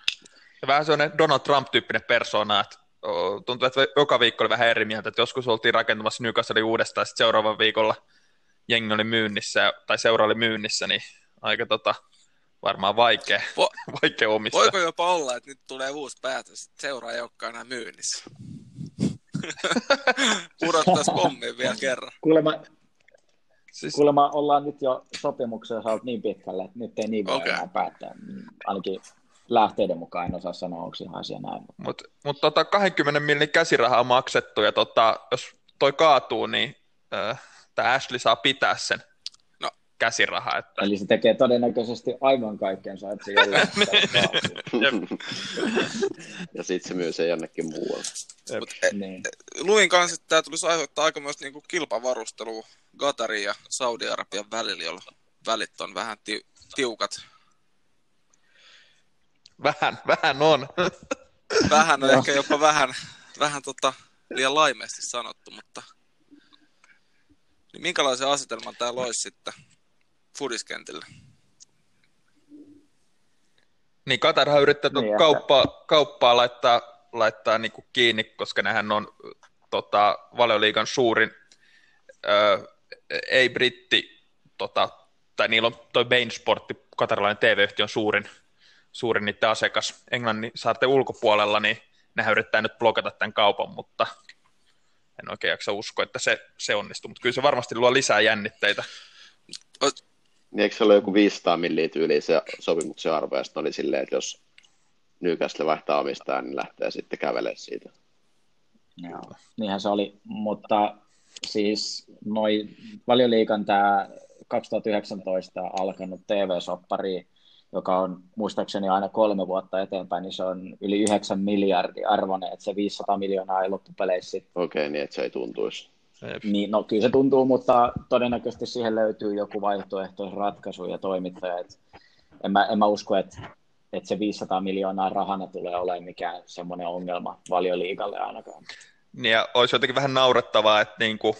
Ja vähän sellainen Donald Trump-tyyppinen persona, että tuntuu, että joka viikko oli vähän eri mieltä, että joskus oltiin rakentamassa Newcastlein uudestaan, ja sitten seuraavan viikolla jengi oli myynnissä, tai seura oli myynnissä, niin aika tota, varmaan vaikea, Vo- [laughs] vaikea omistaa. Voiko jopa olla, että nyt tulee uusi päätös, että seuraa ei olekaan enää myynnissä? [laughs] Pudottaisi pommin vielä kerran. Kuulemma, siis... kuulemma ollaan nyt jo sopimuksen osalta niin pitkälle, että nyt ei niin voi okay. enää päättää. Ainakin lähteiden mukaan en osaa sanoa, onko ihan asia näin. Mutta mut tota 20 millin käsirahaa on maksettu, ja tota, jos toi kaatuu, niin äh, tämä Ashley saa pitää sen no. käsirahaa. Että... Eli se tekee todennäköisesti aivan kaikkensa, että se [laughs] niin. Ja sitten se myy sen jonnekin muualle. Mut, e, niin. Luin kanssa, että tämä tulisi aiheuttaa aika myös niinku kilpavarustelua Qatarin ja Saudi-Arabian välillä, jolla välit on vähän ti- tiukat Vähän, vähän on. [laughs] Vähän on ehkä jopa vähän, vähän tota, liian laimeesti sanottu, mutta niin minkälaisen asetelman tämä loisi sitten fudiskentille? Niin, Katarhan yrittää niin, kauppaa, kauppaa laittaa, laittaa niin kuin kiinni, koska nehän on tota, valioliigan suurin, ö, ei britti, tota, tai niillä on toi Bain Sportti, katarilainen TV-yhtiön suurin suurin niiden asiakas Englannin saarten ulkopuolella, niin nehän yrittää nyt blokata tämän kaupan, mutta en oikein jaksa uskoa, että se, se onnistuu, mutta kyllä se varmasti luo lisää jännitteitä. Niin eikö se ole joku 500 milliä tyyliä se sopimuksen arvo, ja oli silleen, että jos Newcastle vaihtaa omistaan, niin lähtee sitten kävelemään siitä. Joo, niinhän se oli, mutta siis noin valioliikan tämä 2019 alkanut TV-soppari, joka on muistaakseni aina kolme vuotta eteenpäin, niin se on yli 9 miljardia arvoinen, että se 500 miljoonaa ei loppupeleissä. Okei, okay, niin että se ei tuntuisi. Niin, no kyllä se tuntuu, mutta todennäköisesti siihen löytyy joku vaihtoehtoinen ratkaisu ja toimittaja. Et en, mä, en mä usko, että, että se 500 miljoonaa rahana tulee olemaan mikään semmoinen ongelma valioliikalle ainakaan. Niin ja olisi jotenkin vähän naurettavaa, että, niinku,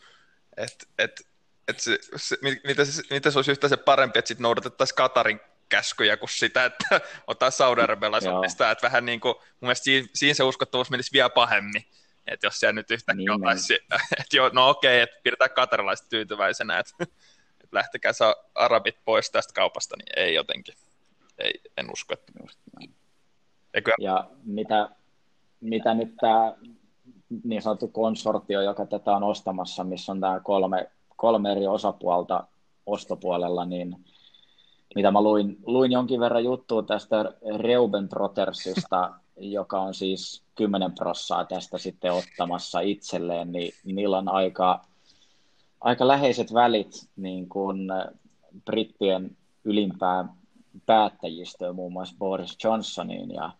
[laughs] että, että, että se, se, mitä, se, mitä se olisi yhtä se parempi, että sitten noudatettaisiin Katarin käskyjä kuin sitä, että [laughs] ottaa saudi-arabialaisotista, että vähän niin kuin, mun mielestä siinä, siinä se uskottavuus menisi vielä pahemmin, että jos siellä nyt yhtäkkiä niin, otaisi, että jo, no okei, että pidetään katarilaiset tyytyväisenä, että, [laughs] että lähtekää saa arabit pois tästä kaupasta, niin ei jotenkin, ei, en usko, että Eikö... Ja mitä, mitä nyt tämä niin sanottu konsortio, joka tätä on ostamassa, missä on tämä kolme, kolme eri osapuolta ostopuolella, niin mitä mä luin, luin jonkin verran juttua tästä Reuben Trottersista, joka on siis 10 prossaa tästä sitten ottamassa itselleen, niin niillä on aika, aika läheiset välit niin kuin brittien ylimpään päättäjistöön, muun muassa Boris Johnsoniin, ja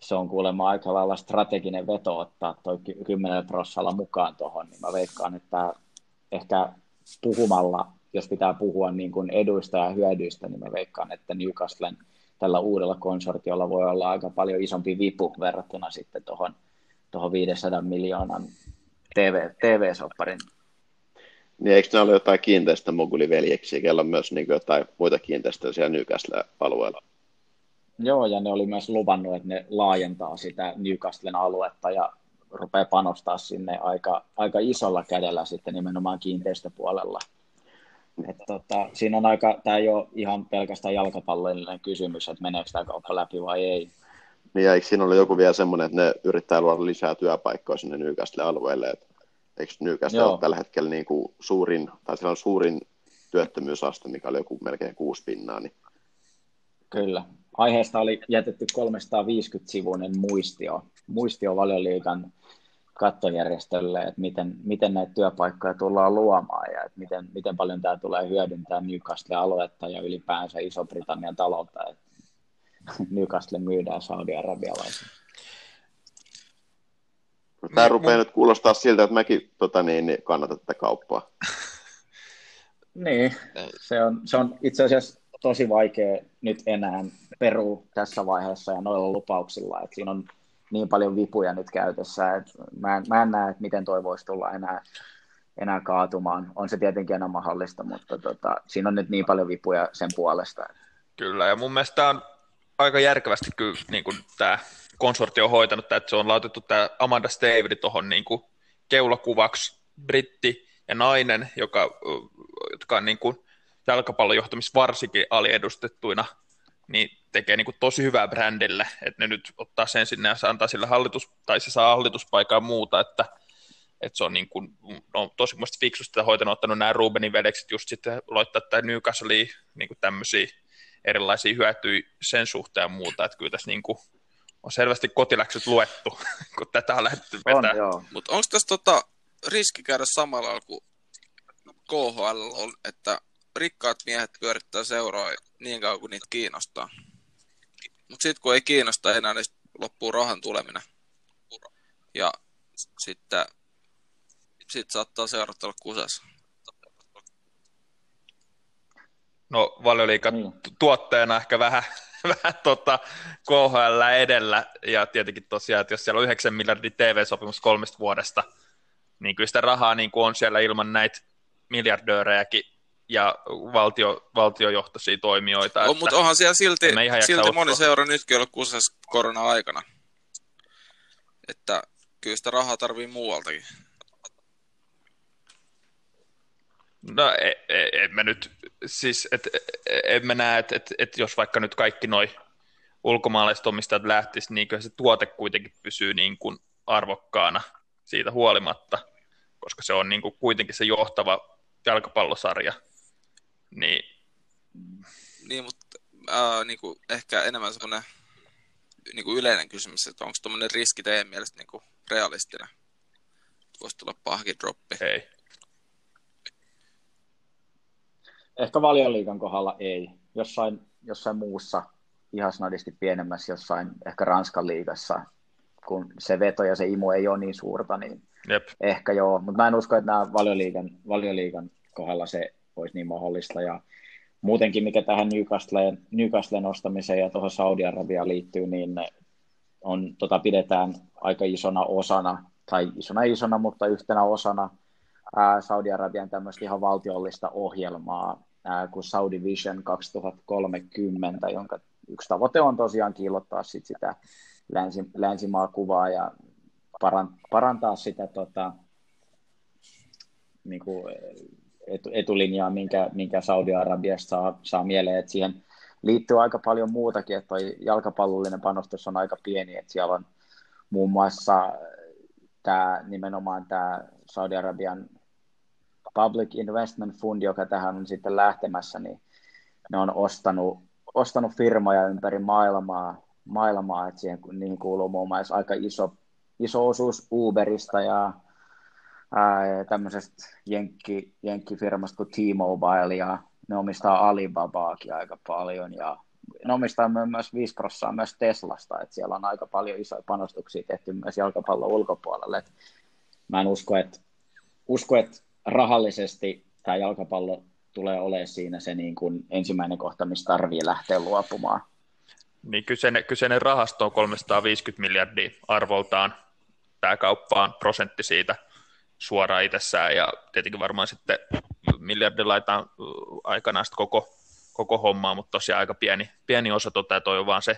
se on kuulemma aika lailla strateginen veto ottaa toi 10 prossalla mukaan tuohon, niin mä veikkaan, että ehkä puhumalla jos pitää puhua niin kuin eduista ja hyödyistä, niin mä veikkaan, että Newcastlen tällä uudella konsortiolla voi olla aika paljon isompi vipu verrattuna sitten tuohon tuohon 500 miljoonan TV, TV-sopparin. Niin eikö ne ole jotain kiinteistömoguliveljeksiä, kello on myös niin jotain muita kiinteistöjä siellä Newcastle-alueella? Joo, ja ne oli myös luvannut, että ne laajentaa sitä Newcastlen aluetta ja rupeaa panostaa sinne aika, aika isolla kädellä sitten nimenomaan kiinteistöpuolella. Et tota, siinä on aika, tämä ei ole ihan pelkästään jalkapallollinen kysymys, että meneekö tämä kauppa läpi vai ei. Niin ja eikö siinä ole joku vielä semmoinen, että ne yrittää luoda lisää työpaikkoja sinne Newcastle-alueelle, että eikö Newcastle Joo. ole tällä hetkellä niin kuin suurin, tai siellä on suurin työttömyysaste, mikä oli joku melkein kuusi pinnaa, niin Kyllä. Aiheesta oli jätetty 350-sivuinen muistio, muistio valioliikan kattojärjestölle, että miten, miten näitä työpaikkoja tullaan luomaan ja että miten, miten paljon tämä tulee hyödyntää Newcastle-aluetta ja ylipäänsä Iso-Britannian taloutta, että [laughs] Newcastle myydään Saudi-Arabialaisille. tämä Niin, rupeaa nyt kuulostaa siltä, että mäkin tota, niin, niin kannatan tätä kauppaa. [laughs] Niin, se on, se on itse asiassa tosi vaikea nyt enää perua tässä vaiheessa ja noilla lupauksilla, että siinä on niin paljon vipuja nyt käytössä, että mä en, mä en näe, että miten toi voisi tulla enää, enää kaatumaan. On se tietenkin enää mahdollista, mutta tota, siinä on nyt niin paljon vipuja sen puolesta. Kyllä, ja mun mielestä on aika järkevästi kyllä niin kuin tämä konsortio on hoitanut, että se on laitettu tämä Amanda Stavely tuohon niin kuin keulakuvaksi, britti ja nainen, joka, jotka on niin kuin jalkapallojohtamissa varsinkin aliedustettuina, niin tekee niin kuin tosi hyvää brändille, että ne nyt ottaa sen sinne ja se antaa sille hallitus, tai se saa hallituspaikan ja muuta, että, että se on niin kuin, no, tosi muista fiksusti hoitanut, ottanut nämä Rubenin veljekset just sitten loittaa tämä Newcastle niin kuin tämmöisiä erilaisia hyötyjä sen suhteen ja muuta, että kyllä tässä niin kuin on selvästi kotiläksyt luettu, [laughs] kun tätä on lähdetty vetämään. Mutta onko tässä tota, riski käydä samalla kuin KHL on, että rikkaat miehet pyörittää seuraa niin kauan kuin niitä kiinnostaa. Mutta sitten kun ei kiinnosta enää, niin loppuu rahan tuleminen. Ja sitten sit saattaa seurat olla kusessa. No valioliikan tu- tuotteena ehkä vähän, [laughs] vähän tota KHL edellä, ja tietenkin tosiaan, että jos siellä on 9 miljardin TV-sopimus kolmesta vuodesta, niin kyllä sitä rahaa niin kuin on siellä ilman näitä miljardöörejäkin ja valtio, valtiojohtoisia toimijoita. On, että- mutta onhan siellä silti, silti moni seura nytkin ollut kusessa korona-aikana. Että kyllä sitä rahaa tarvii muualtakin. No en, en mä nyt, siis et, en mä näe, että et, et jos vaikka nyt kaikki noi ulkomaalaiset omistajat lähtis, niin kyllä se tuote kuitenkin pysyy niin kuin arvokkaana siitä huolimatta, koska se on niin kuin kuitenkin se johtava jalkapallosarja. Niin, Niin, mutta ää, niin kuin ehkä enemmän semmoinen niin kuin yleinen kysymys, että onko tuommoinen riski teidän mielestä niin kuin realistinen? Voisi tulla pahakin droppi. ei. Ehkä valioliikan kohdalla ei. Jossain, jossain muussa ihan snadisti pienemmässä, jossain ehkä Ranskan liigassa, kun se veto ja se imu ei ole niin suurta, niin Jep. ehkä joo. Mutta mä en usko, että nämä valioliigan, valioliigan kohdalla se olisi niin mahdollista. Ja muutenkin, mikä tähän Newcastleen, Newcastleen ostamiseen ja tuohon Saudi-Arabiaan liittyy, niin on, tota pidetään aika isona osana, tai isona isona, mutta yhtenä osana ää, Saudi-Arabian tämmöistä ihan valtiollista ohjelmaa ää, kuin Saudi Vision 2030, jonka yksi tavoite on tosiaan kiillottaa sit sitä länsi, länsimaa kuvaa ja paran, parantaa sitä tota, niin kuin etu, etulinjaa, minkä, minkä Saudi-Arabiasta saa, saa mieleen, että siihen liittyy aika paljon muutakin, että jalkapallollinen panostus on aika pieni, että siellä on muun muassa tämä nimenomaan tämä Saudi-Arabian Public Investment Fund, joka tähän on sitten lähtemässä, niin ne on ostanut, ostanut firmoja ympäri maailmaa, maailmaa että siihen, niihin kuuluu muun muassa aika iso, iso osuus Uberista ja tämmöisestä jenkki, jenkkifirmasta kuin T-Mobile ja ne omistaa Alibabaakin aika paljon ja ne omistaa myös 5 prosenttia myös Teslasta, että siellä on aika paljon isoja panostuksia tehty myös jalkapallon ulkopuolelle. Et mä en usko, että, usko, että rahallisesti tämä jalkapallo tulee olemaan siinä se niin kuin ensimmäinen kohta, missä tarvii lähteä luopumaan. Niin kyseinen, kyseinen rahasto on 350 miljardia arvoltaan. Tämä kauppa on prosentti siitä suoraan itsessään ja tietenkin varmaan sitten miljardi laitetaan aikanaan sitten koko, koko hommaa, mutta tosiaan aika pieni, pieni osa tota, toi on vaan se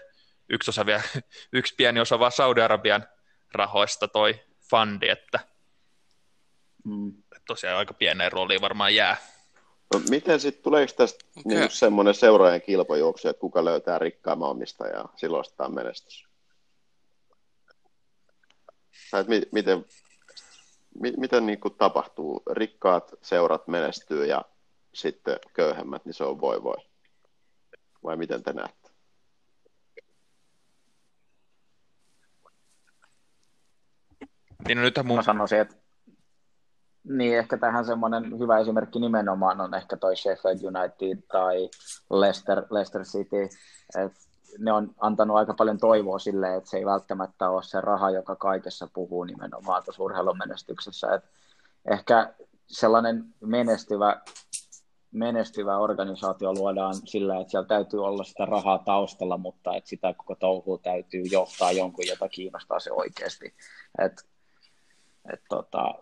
yksi, osa vielä, [laughs] yksi pieni osa vaan Saudi-Arabian rahoista toi fundi, että Mm. tosiaan aika pieneen rooliin varmaan jää. No, miten sitten, tuleeko tästä okay. niin semmoinen seuraajan kilpajuoksu, että kuka löytää rikkaamman omistajaa, silloin sitä menestys? tai mi- miten, mi- miten niin kuin tapahtuu? Rikkaat seurat menestyy ja sitten köyhemmät, niin se on voi voi. Vai miten te näette? Niin no nythän mun... Mä sanoisin, että niin ehkä tähän semmoinen hyvä esimerkki nimenomaan on ehkä toi Sheffield United tai Leicester, Leicester City. Et ne on antanut aika paljon toivoa sille, että se ei välttämättä ole se raha, joka kaikessa puhuu nimenomaan tuossa urheilun menestyksessä. Et ehkä sellainen menestyvä, menestyvä organisaatio luodaan sillä, että siellä täytyy olla sitä rahaa taustalla, mutta että sitä koko touhua täytyy johtaa jonkun, jota kiinnostaa se oikeasti. Et, et tota,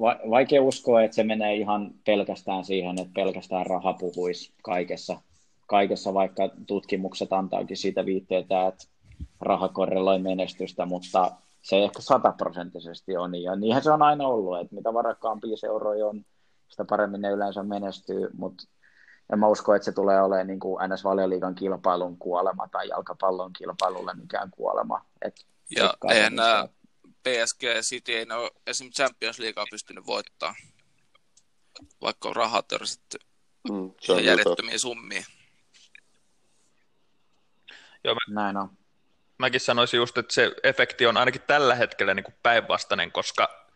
va- vaikea uskoa, että se menee ihan pelkästään siihen, että pelkästään raha puhuisi kaikessa, kaikessa vaikka tutkimukset antaakin siitä viitteitä, että raha korreloi menestystä, mutta se ei ehkä sataprosenttisesti on, ja niinhän se on aina ollut, että mitä varakkaampia seuroja on, sitä paremmin ne yleensä menestyy, mutta en mä usko, että se tulee olemaan niin kuin NS-valioliigan kilpailun kuolema tai jalkapallon kilpailulle mikään kuolema. Et ja eihän nämä PSG ja City ei ole esimerkiksi Champions Leaguea pystynyt voittamaan, vaikka on rahaa törsitty mm, järjettömiä summia. Joo, mä, Näin on. Mäkin sanoisin just, että se efekti on ainakin tällä hetkellä niin kuin päinvastainen, koska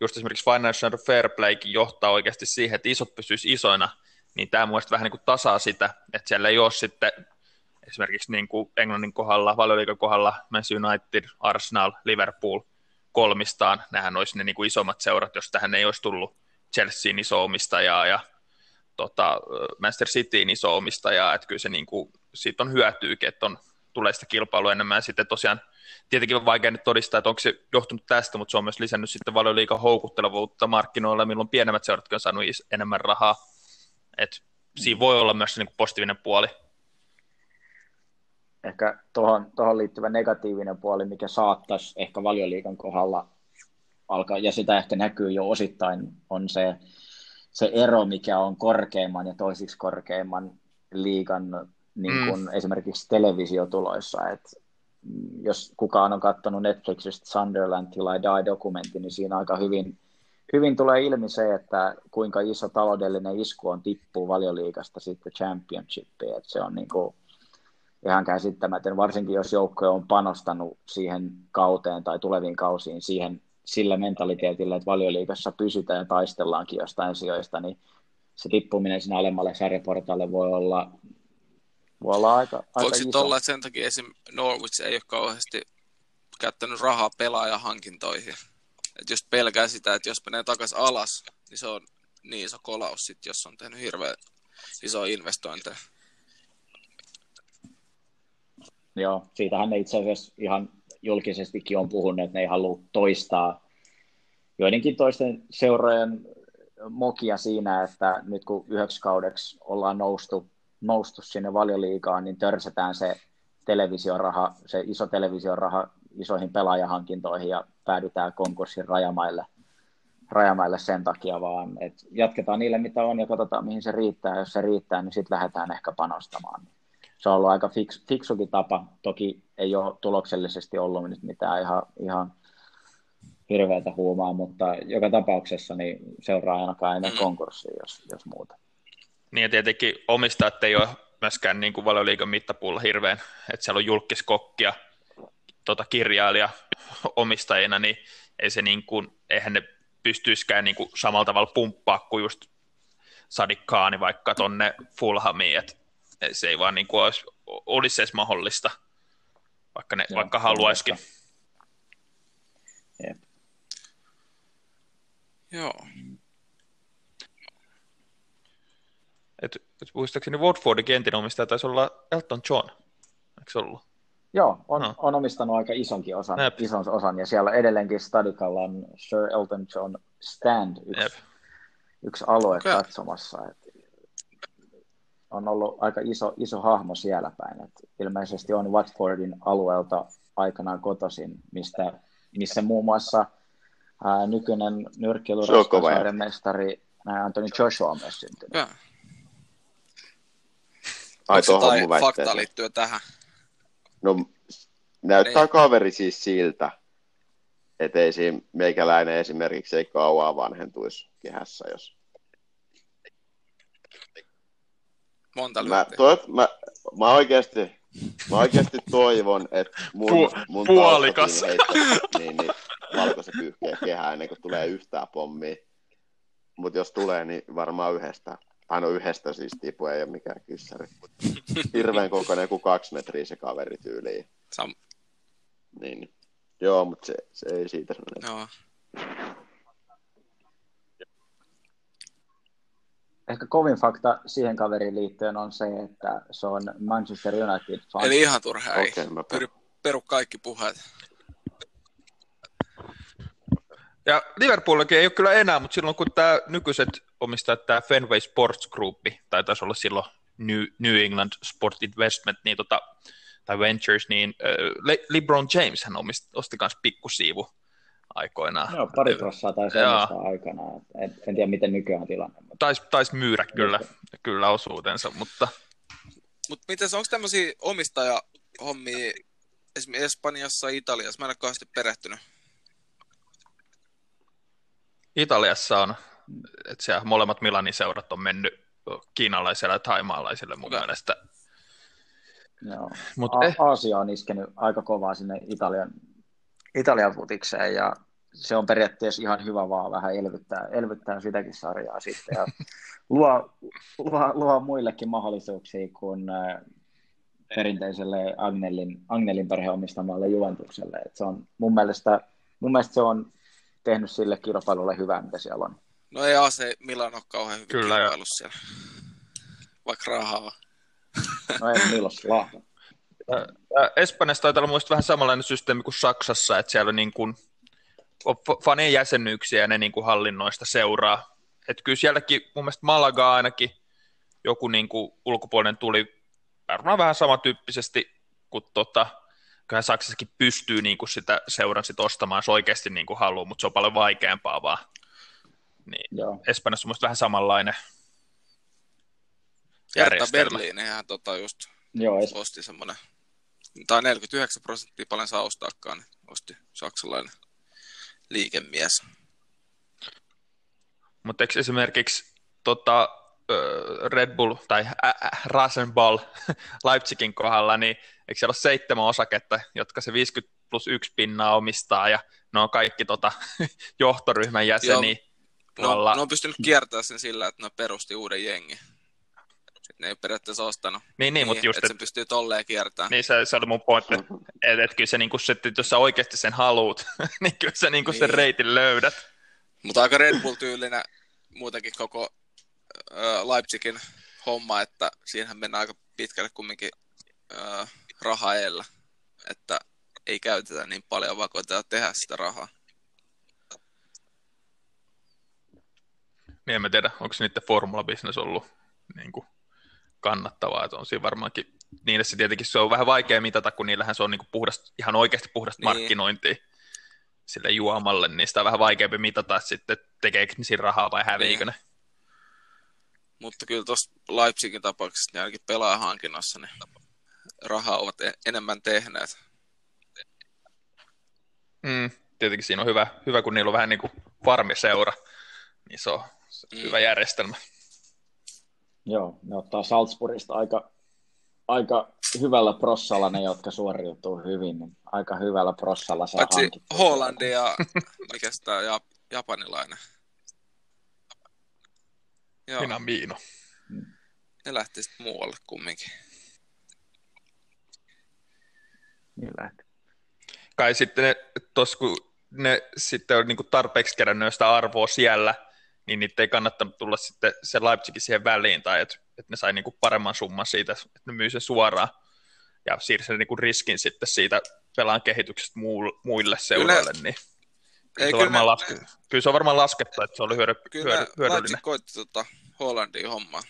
just esimerkiksi Financial Fair Playkin johtaa oikeasti siihen, että isot pysyisi isoina, niin tämä mielestäni vähän niin kuin tasaa sitä, että siellä ei ole sitten esimerkiksi niin kuin Englannin kohdalla, valioliikan kohdalla, Manchester United, Arsenal, Liverpool kolmistaan, nämähän olisi ne niin kuin isommat seurat, jos tähän ei olisi tullut Chelseain iso omistajaa ja tota, Manchester Cityin iso omistajaa, että kyllä se niin kuin, siitä on hyötyykin, että on, tulee sitä kilpailua enemmän sitten tosiaan tietenkin on vaikea nyt todistaa, että onko se johtunut tästä, mutta se on myös lisännyt sitten valioliikan houkuttelevuutta markkinoilla, milloin pienemmät seuratkin on saanut enemmän rahaa. Et siinä voi olla myös se niin positiivinen puoli. Ehkä tuohon, tuohon liittyvä negatiivinen puoli, mikä saattaisi ehkä valioliikan kohdalla alkaa, ja sitä ehkä näkyy jo osittain, on se, se ero, mikä on korkeimman ja toisiksi korkeimman liigan niin kuin mm. esimerkiksi televisiotuloissa. Et jos kukaan on katsonut Netflixistä Sunderland Till I Die-dokumentti, niin siinä aika hyvin, hyvin tulee ilmi se, että kuinka iso taloudellinen isku on tippuu valioliikasta sitten championshipiin. Et se on niin kuin ihan käsittämätön, varsinkin jos joukkoja on panostanut siihen kauteen tai tuleviin kausiin siihen sillä mentaliteetillä, että valioliikassa pysytään ja taistellaankin jostain sijoista, niin se tippuminen sinne alemmalle sarjaportaalle voi olla voi olla aika, aika Voiko sitten olla, että sen takia esim. Norwich ei ole kauheasti käyttänyt rahaa pelaajahankintoihin? Että jos pelkää sitä, että jos menee takaisin alas, niin se on niin iso kolaus sit, jos on tehnyt hirveän iso investointeja. Joo, siitähän ne itse asiassa ihan julkisestikin on puhunut, että ne ei halua toistaa joidenkin toisten seurojen mokia siinä, että nyt kun yhdeksi kaudeksi ollaan noustu noustu sinne valioliigaan, niin törsätään se televisioraha, se iso televisioraha isoihin pelaajahankintoihin ja päädytään konkurssin rajamaille, rajamaille sen takia vaan, että jatketaan niille mitä on ja katsotaan mihin se riittää. Jos se riittää, niin sitten lähdetään ehkä panostamaan. Se on ollut aika fiks, fiksukin tapa. Toki ei ole tuloksellisesti ollut nyt mitään ihan, ihan hirveätä huumaa, mutta joka tapauksessa niin seuraa ainakaan ennen mm. konkurssia, jos, jos muuta. Niin ja tietenkin omistajat ei ole myöskään niin kuin valioliikan mittapuulla hirveän, että siellä on julkiskokkia, tota, kirjailija omistajina, niin ei se niin kuin, eihän ne pystyisikään niin kuin samalla tavalla pumppaa kuin just Sadikkaani vaikka tonne Fulhamiin, että se ei vaan niin kuin olisi, olisi edes mahdollista, vaikka, ne, Joo, vaikka haluaisikin. Joo. Et, et muistaakseni Watfordin kentin omistaja taisi olla Elton John, eikö se ollut? Joo, on, no. on omistanut aika isonkin osan, ison osan, ja siellä edelleenkin Stadikalla on Sir Elton John Stand, yksi, yksi alue okay. katsomassa. Et on ollut aika iso, iso hahmo siellä päin. Et ilmeisesti on Watfordin alueelta aikanaan kotoisin, mistä, missä muun muassa ää, nykyinen nyrkkeilyn mestari Anthony Joshua on myös syntynyt. Yeah. Ai tuohon mun fakta liittyy tähän? No näyttää Ei. kaveri siis siltä. et ei siinä meikäläinen esimerkiksi ei kauaa vanhentuisi kehässä, jos Monta mä, toivot, mä, mä, oikeasti, mä oikeasti toivon, että mun, Pu- mun puolikas. heittää niin, niin valkoisen pyyhkeen kehää ennen kuin tulee yhtään pommia. Mutta jos tulee, niin varmaan yhdestä. Tai no yhdestä siis tipu, ei ole mikään kyssäri. Hirveän kokoinen, joku kaksi metriä se kaveri tyyliin. Sam- Niin. Joo, mutta se, se ei siitä sen joo. Ehkä kovin fakta siihen kaveriin liittyen on se, että se on Manchester United fan. Eli ihan turha ei. Okei, mä Pyri, peru kaikki puheet. Ja Liverpoolillakin ei ole kyllä enää, mutta silloin kun tämä nykyiset omistajat, tämä Fenway Sports Group, tai taisi olla silloin New, New England Sport Investment, niin tota, tai Ventures, niin äh, Le- LeBron James hän omist, osti myös pikkusiivu aikoinaan. Joo, pari prossaa tai Joo. sellaista aikanaan. En, en tiedä, miten nykyään on tilanne. Mutta Taisi tais myydä kyllä, kyllä osuutensa, mutta Mutta mitäs, onko tämmöisiä omistajahommia esimerkiksi Espanjassa ja Italiassa? Mä en ole kauheasti perehtynyt. Italiassa on, että siellä molemmat Milanin seurat on mennyt kiinalaiselle ja taimaalaisille mun Okei. mielestä. joo. Mut A- eh, Aasia on iskenyt aika kovaa sinne Italian, Italian futikseen ja se on periaatteessa ihan hyvä vaan vähän elvyttää, elvyttää sitäkin sarjaa sitten ja [laughs] luo, luo, luo muillekin mahdollisuuksia kuin äh, perinteiselle Agnelin, Agnelin perheen omistamalle Juventukselle. Et se on, mun, mielestä, mun mielestä se on tehnyt sille kilpailulle hyvää, mitä siellä on. No ei AC Milan ole kauhean hyvin Kyllä, joo. kilpailussa siellä. Vaikka rahaa. No ei [laughs] Milos Lahda. Ää, Espanjassa taitaa olla muista vähän samanlainen systeemi kuin Saksassa, että siellä on niin kuin, on fa- fanien jäsenyyksiä ja ne niin kuin hallinnoista seuraa. Että kyllä sielläkin mun mielestä Malaga ainakin joku niin kuin ulkopuolinen tuli varmaan vähän samantyyppisesti kuin tota, kyllähän Saksassakin pystyy niin kuin sitä seuran sit ostamaan, jos oikeasti niin kuin haluaa, mutta se on paljon vaikeampaa vaan. Niin Joo. Espanjassa on vähän samanlainen järjestelmä. Berliin ihan tota just Joo, es- osti semmoinen, tai 49 prosenttia paljon saa ostaakaan, niin osti saksalainen liikemies. Mutta eikö esimerkiksi tota, Red Bull tai Rasenball [laughs] Leipzigin kohdalla, niin eikö siellä ole seitsemän osaketta, jotka se 50 plus 1 pinnaa omistaa, ja ne on kaikki tota, [laughs] johtoryhmän jäseniä. No, ne on pystynyt kiertämään sen sillä, että ne perusti uuden jengin. Et ne ei periaatteessa ostanut. Niin, niin, mutta just, että et, sen pystyy tolleen kiertämään. niin se, se oli mun pointti, että et kyllä se niinku, se, että jos sä oikeasti sen haluut, [laughs] niin kyllä sä niinku sen Niin. reitin löydät. Mutta aika Red Bull-tyylinen muutenkin koko Leipzigin homma, että siinähän mennään aika pitkälle kumminkin ö, raha edellä, että ei käytetä niin paljon, vaan koitetaan tehdä sitä rahaa. Niin en mä tiedä, onko se niiden formula-business ollut niin kuin kannattavaa, että on siinä varmaankin, niin se tietenkin se on vähän vaikea mitata, kun niillähän se on niin kuin puhdasta, ihan oikeasti puhdasta Niin. niin. markkinointia sille juomalle, niin sitä on vähän vaikeampi mitata että sitten, että tekeekö ne siinä rahaa vai häviikö ne. Mutta kyllä tuossa Leipzigin tapauksessa, niin ainakin pelaajahankinnassa, niin rahaa ovat e- enemmän tehneet. Mm, tietenkin siinä on hyvä, hyvä, kun niillä on vähän niin kuin farmiseura, niin se on, se on Mm. hyvä järjestelmä. Joo, ne ottaa Salzburgista aika, aika hyvällä prossalla ne, jotka suoriutuu hyvin. Niin aika hyvällä prossalla saa Paitsi. Hollandi ja mikä sitä ja, japanilainen. Joo, Minä Miino. ne lähti sitten muualle kumminkin. Niin lähti. kai sitten ne, tos, kun ne sitten on niin kuin tarpeeksi kerännyt sitä arvoa siellä, niin niitä ei kannattanut tulla sitten se Leipzigin siihen väliin, tai että et ne sai niin kuin paremman summan siitä, että ne myy sen suoraan, ja siirsi sen niin kuin riskin sitten siitä pelaan kehityksestä muille seuroille, niin Ei, kyllä varmaan ne- laske, kyllä se on varmaan laskettu, että se oli hyödy, Kyllä hyödy, hyödyllinen. koitti tota Hollandin hommaa.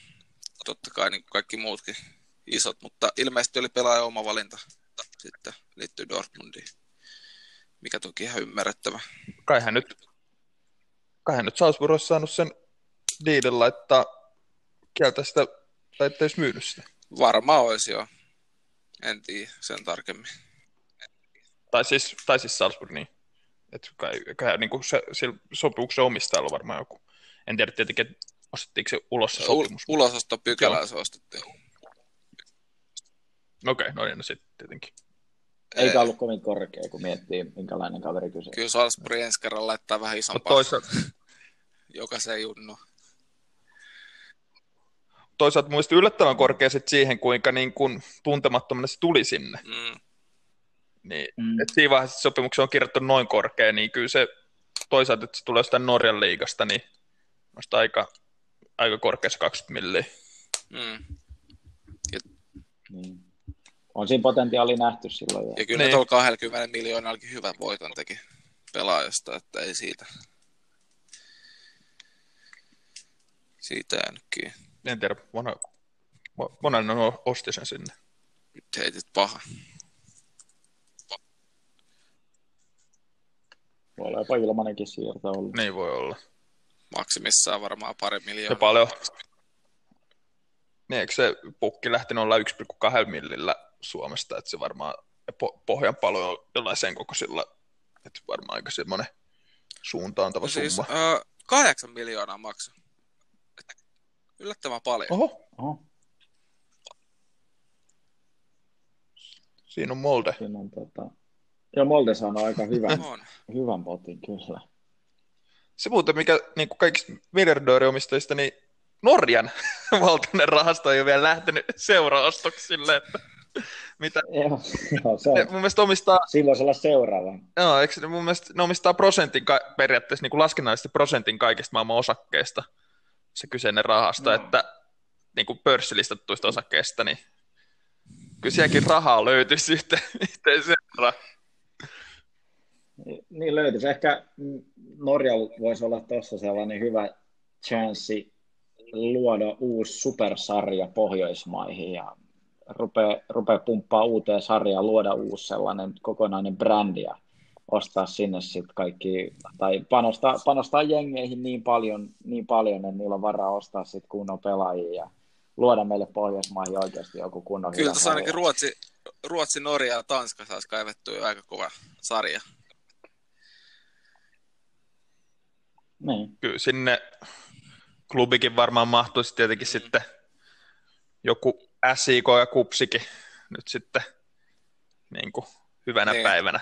Totta kai niin kuin kaikki muutkin isot, mutta ilmeisesti oli pelaaja oma valinta sitten liittyy Dortmundiin. Mikä toki ihan ymmärrettävä. Kai hän nyt, kai hän nyt Salzburg olisi saanut sen diidin laittaa kieltä sitä, tai ettei myynyt sitä. Varmaan olisi jo. En tiedä sen tarkemmin. Tai siis, tai siis Salzburg, niin. Että kai, kai niin kuin se, sillä sopimuksen omistajalla varmaan joku. En tiedä tietenkin, että ostettiinko se ulos se sopimus. U- ulososto pykälää se ostettiin. Okei, okay, no niin, no sitten tietenkin. Eikä ollut kovin korkea, kun miettii, minkälainen kaveri kyse. Kyllä Salzburg ensi kerran laittaa vähän No isompaa. toisaalta, [laughs] Jokaisen junnu. toisaalta muista yllättävän korkea sit siihen, kuinka niin kuin tuntemattomana se tuli sinne. Mm. Niin, Mm. et siinä vaiheessa sopimuksen on kirjoittu noin korkea, niin kyllä se toisaalta, että se tulee jostain Norjan liigasta, niin musta aika, aika korkea se 20 milliä. Mm. Niin. On siinä potentiaali nähty silloin. Jo. Ja kyllä Niin. tuolla 20 miljoonallakin hyvän voiton teki pelaajasta, että ei siitä. Siitä jäänytkin. En tiedä, mona, monen on osti sen sinne. Nyt heitit paha. Voi olla jopa ilmanenkin siirto ollut. Niin voi olla. Maksimissaan varmaan pari Ja miljoonaa. paljon. Niin, eikö se pukki lähtenyt olla 1,2 millillä Suomesta, että se varmaan po- pohjan paljon on jollain sen kokoisilla, että varmaan aika semmoinen suuntaantava No siis summa. ö, kahdeksan miljoonaa maksu. Yllättävän paljon. Oho, Oho, siinä on molde. siinä on tota... Joo, Molde sanoi aika [laughs] hyvän, On. hyvän potin, kyllä. Se muuten, mikä niin kuin kaikista miljardööriomistajista, niin Norjan [laughs] valtainen rahasto ei ole vielä lähtenyt seuraostoksille, että mitä Joo, joo se ne on. mun mielestä omistaa, Silloin se olla seuraava. joo, eikö ne mun mielestä ne omistaa prosentin, ka- periaatteessa niin kuin laskennallisesti prosentin kaikista maailman osakkeista, se kyseinen rahasto, No. että niin kuin pörssilistattuista osakkeista, niin kyllä sielläkin rahaa löytyisi [laughs] yhteen, yhteen seuraan. Niin löytyisi. Ehkä Norjalla voisi olla tuossa sellainen hyvä chanssi luoda uusi supersarja Pohjoismaihin ja rupea, rupea pumppaa uuteen sarjaan, luoda uusi sellainen kokonainen brändi ja ostaa sinne sitten kaikki, tai panostaa, panostaa jengeihin niin paljon, niin paljon, että niillä on varaa ostaa sitten kunnon pelaajia ja luoda meille Pohjoismaihin oikeasti joku kunnon Kyllä tuossa ainakin. Ruotsi, Ruotsi, Norja ja Tanska saisi kaivettua aika kova sarja. Niin. Kyllä sinne klubikin varmaan mahtuisi tietenkin sitten joku SIK ja Kupsikin nyt sitten niin kuin hyvänä Niin. päivänä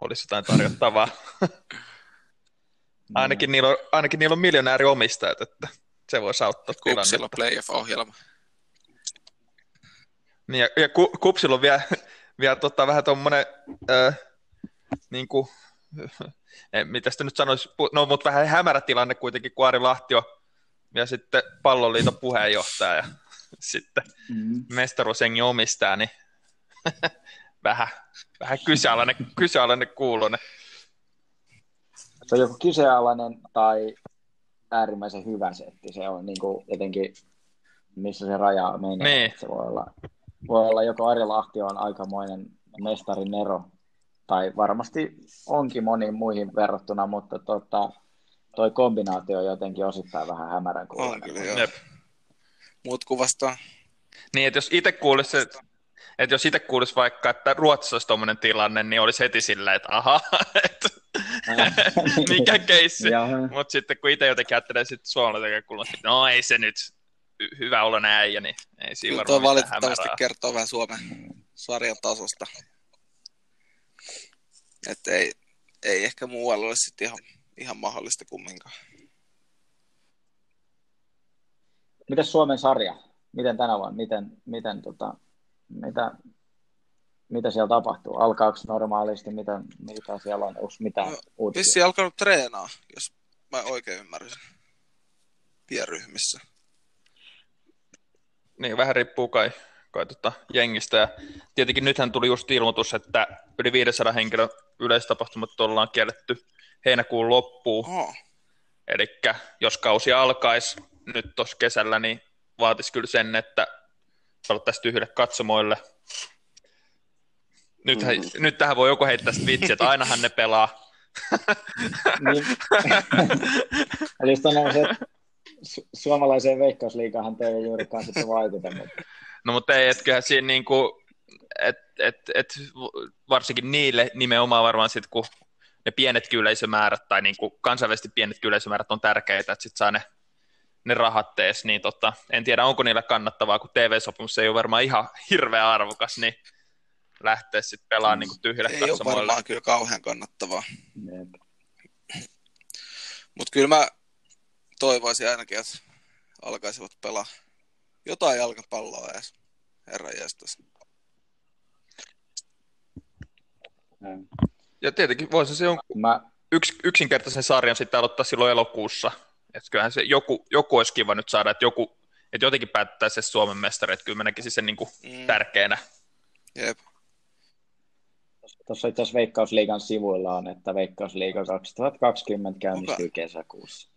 olisi jotain tarjottavaa. ainakin, niillä on, ainakin niillä on miljonääriomistajat, että se voisi auttaa Kupsilla on tilannetta. playoff-ohjelma. Niin, ja, ja ku, Kupsilla on vielä, vielä tota, vähän tuommoinen, äh, niin kuin, mitä sitä nyt sanoisi, no mutta vähän hämärä tilanne kuitenkin, kun Ari Lahti on ja sitten palloliiton puheenjohtaja ja [laughs] sitten Mm. mestaruusjengi omistaa, niin [laughs] vähän, vähän kyseenalainen, kyseenalainen kuulonen. se on joko kyseenalainen tai äärimmäisen hyvä setti. Se on niin kuin jotenkin, missä se raja menee. Niin. Se voi olla, voi olla joko Ari Lahti on aikamoinen mestarin ero, tai varmasti onkin moniin muihin verrattuna, mutta tota, toi kombinaatio on jotenkin osittain vähän hämärän On kuulonen. kyllä, joo. Jep. Muut kuvastaa. Niin, että jos itse kuulisi, että, että jos itse kuulisi vaikka, että Ruotsissa olisi tuommoinen tilanne, niin olisi heti sillä, että aha, [laughs] että [laughs] mikä keissi. Mutta sitten kun itse jotenkin ajattelee sitten suomalaisen näkökulmasta, että no ei se nyt hy- hyvä olo äijä, niin ei siinä varmaan tuo valitettavasti hämärää. kertoo vähän Suomen sarjan tasosta. Että ei, ei ehkä muualla ole sitten ihan, ihan mahdollista kumminkaan. Mites Suomen sarja? Miten tänä vuonna? Miten, miten tota, mitä, mitä siellä tapahtuu? Alkaako normaalisti? Mitä, mitä siellä on? Onko mitään No, uutisia? Vissi alkanut treenaa, jos mä oikein ymmärsin. Pienryhmissä. Niin, vähän riippuu kai, kai tota jengistä. Ja tietenkin nythän tuli just ilmoitus, että yli 500 henkilön yleistapahtumat ollaan kielletty heinäkuun loppuun. Oho. Eli jos kausi alkaisi nyt tuossa kesällä, niin vaatisi kyllä sen, että pelattaisiin tyhjille katsomoille. Nythän, Mhm. Nyt tähän voi joku heittää sitä vitsiä, että ainahan ne pelaa. Niin, eli sanoa se, että su- suomalaiseen veikkausliigahan te ei juurikaan sitten vaikuta, mutta No mutta ei, että kyllähän siinä niinku, et, et, et, varsinkin niille nimenomaan varmaan sitten, kun ne pienet yleisömäärät tai niin kuin kansainvälisesti pienet yleisömäärät on tärkeitä, että sitten saa ne, ne rahat tees, niin tota, en tiedä onko niillä kannattavaa, kun TV-sopimus ei ole varmaan ihan hirveä arvokas, niin lähteä sitten pelaamaan niin tyhjille Ei ole varmaan kyllä kauhean kannattavaa. Mutta kyllä mä toivoisin ainakin, että alkaisivat pelaa jotain jalkapalloa edes. Herra jestas. Ja tietenkin voisi se jonkun mä... yks, yksinkertaisen sarjan sitten aloittaa silloin elokuussa. Että kyllähän se joku, joku olisi kiva nyt saada, että joku, että jotenkin päättää se Suomen mestari, että kyllä mä näkisin sen niin kuin mm. tärkeänä. Jep. Tuossa itse asiassa Veikkausliigan sivuilla on, että Veikkausliiga 2020 käynnistyy okay. kesäkuussa.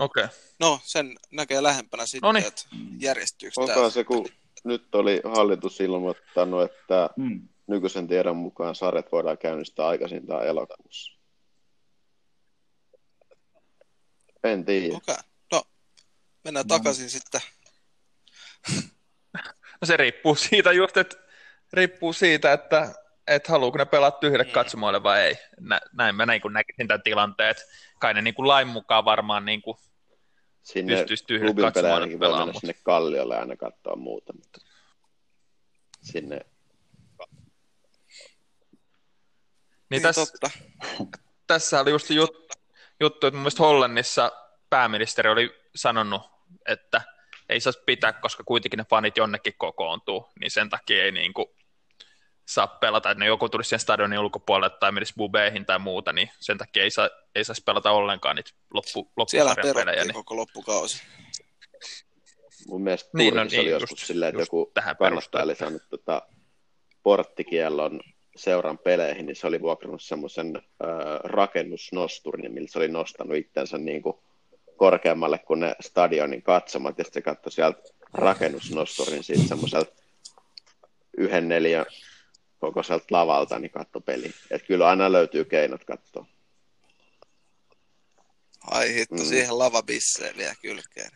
Okei. Okay. No, sen näkee lähempänä sitten, Noniin. että järjestyykö Onko se, kun nyt oli hallitus ilmoittanut, että mm. nykyisen tiedon mukaan sarjat voidaan käynnistää aikaisintaan elokuussa. En tiedä. Okei. Okay. No, mennään no. takaisin sitten. [laughs] No se riippuu siitä just, että riippuu siitä, että että haluuko ne pelaa tyhjille mm. katsomoille vai ei. Nä, näin mä näin, kun näkisin tämän tilanteen, että kai ne niin kuin lain mukaan varmaan niin kuin sinne pystyisi tyhjille katsomoille pelaamaan. Sinne Kalliolle aina katsoa muuta, mutta sinne... Niin, niin tässä, totta. tässä oli just juttu, juttu, että mun mielestä Hollannissa pääministeri oli sanonut, että ei saisi pitää, koska kuitenkin ne fanit jonnekin kokoontuu, niin sen takia ei niin kuin saa pelata, että ne joku tulisi sen stadionin ulkopuolelle tai menisi bubeihin tai muuta, niin sen takia ei, saa, ei saisi pelata ollenkaan niitä loppu, loppusarjan pelejä. Niin... koko loppukausi. Mun mielestä niin, no, niin, oli joskus just, silleen, että joku kannattaja oli saanut tota, porttikiellon seuran peleihin, niin se oli vuokrannut semmoisen äh, rakennusnosturin, millä se oli nostanut itsensä niin kuin korkeammalle kuin ne stadionin katsomat, ja sitten se katsoi sieltä rakennusnosturin siitä semmoiselta yhden neljän koko sieltä lavalta, niin katso peli. Että kyllä aina löytyy keinot katsoa. Ai hitto, mm. siihen lavabisseen vielä kylkeen.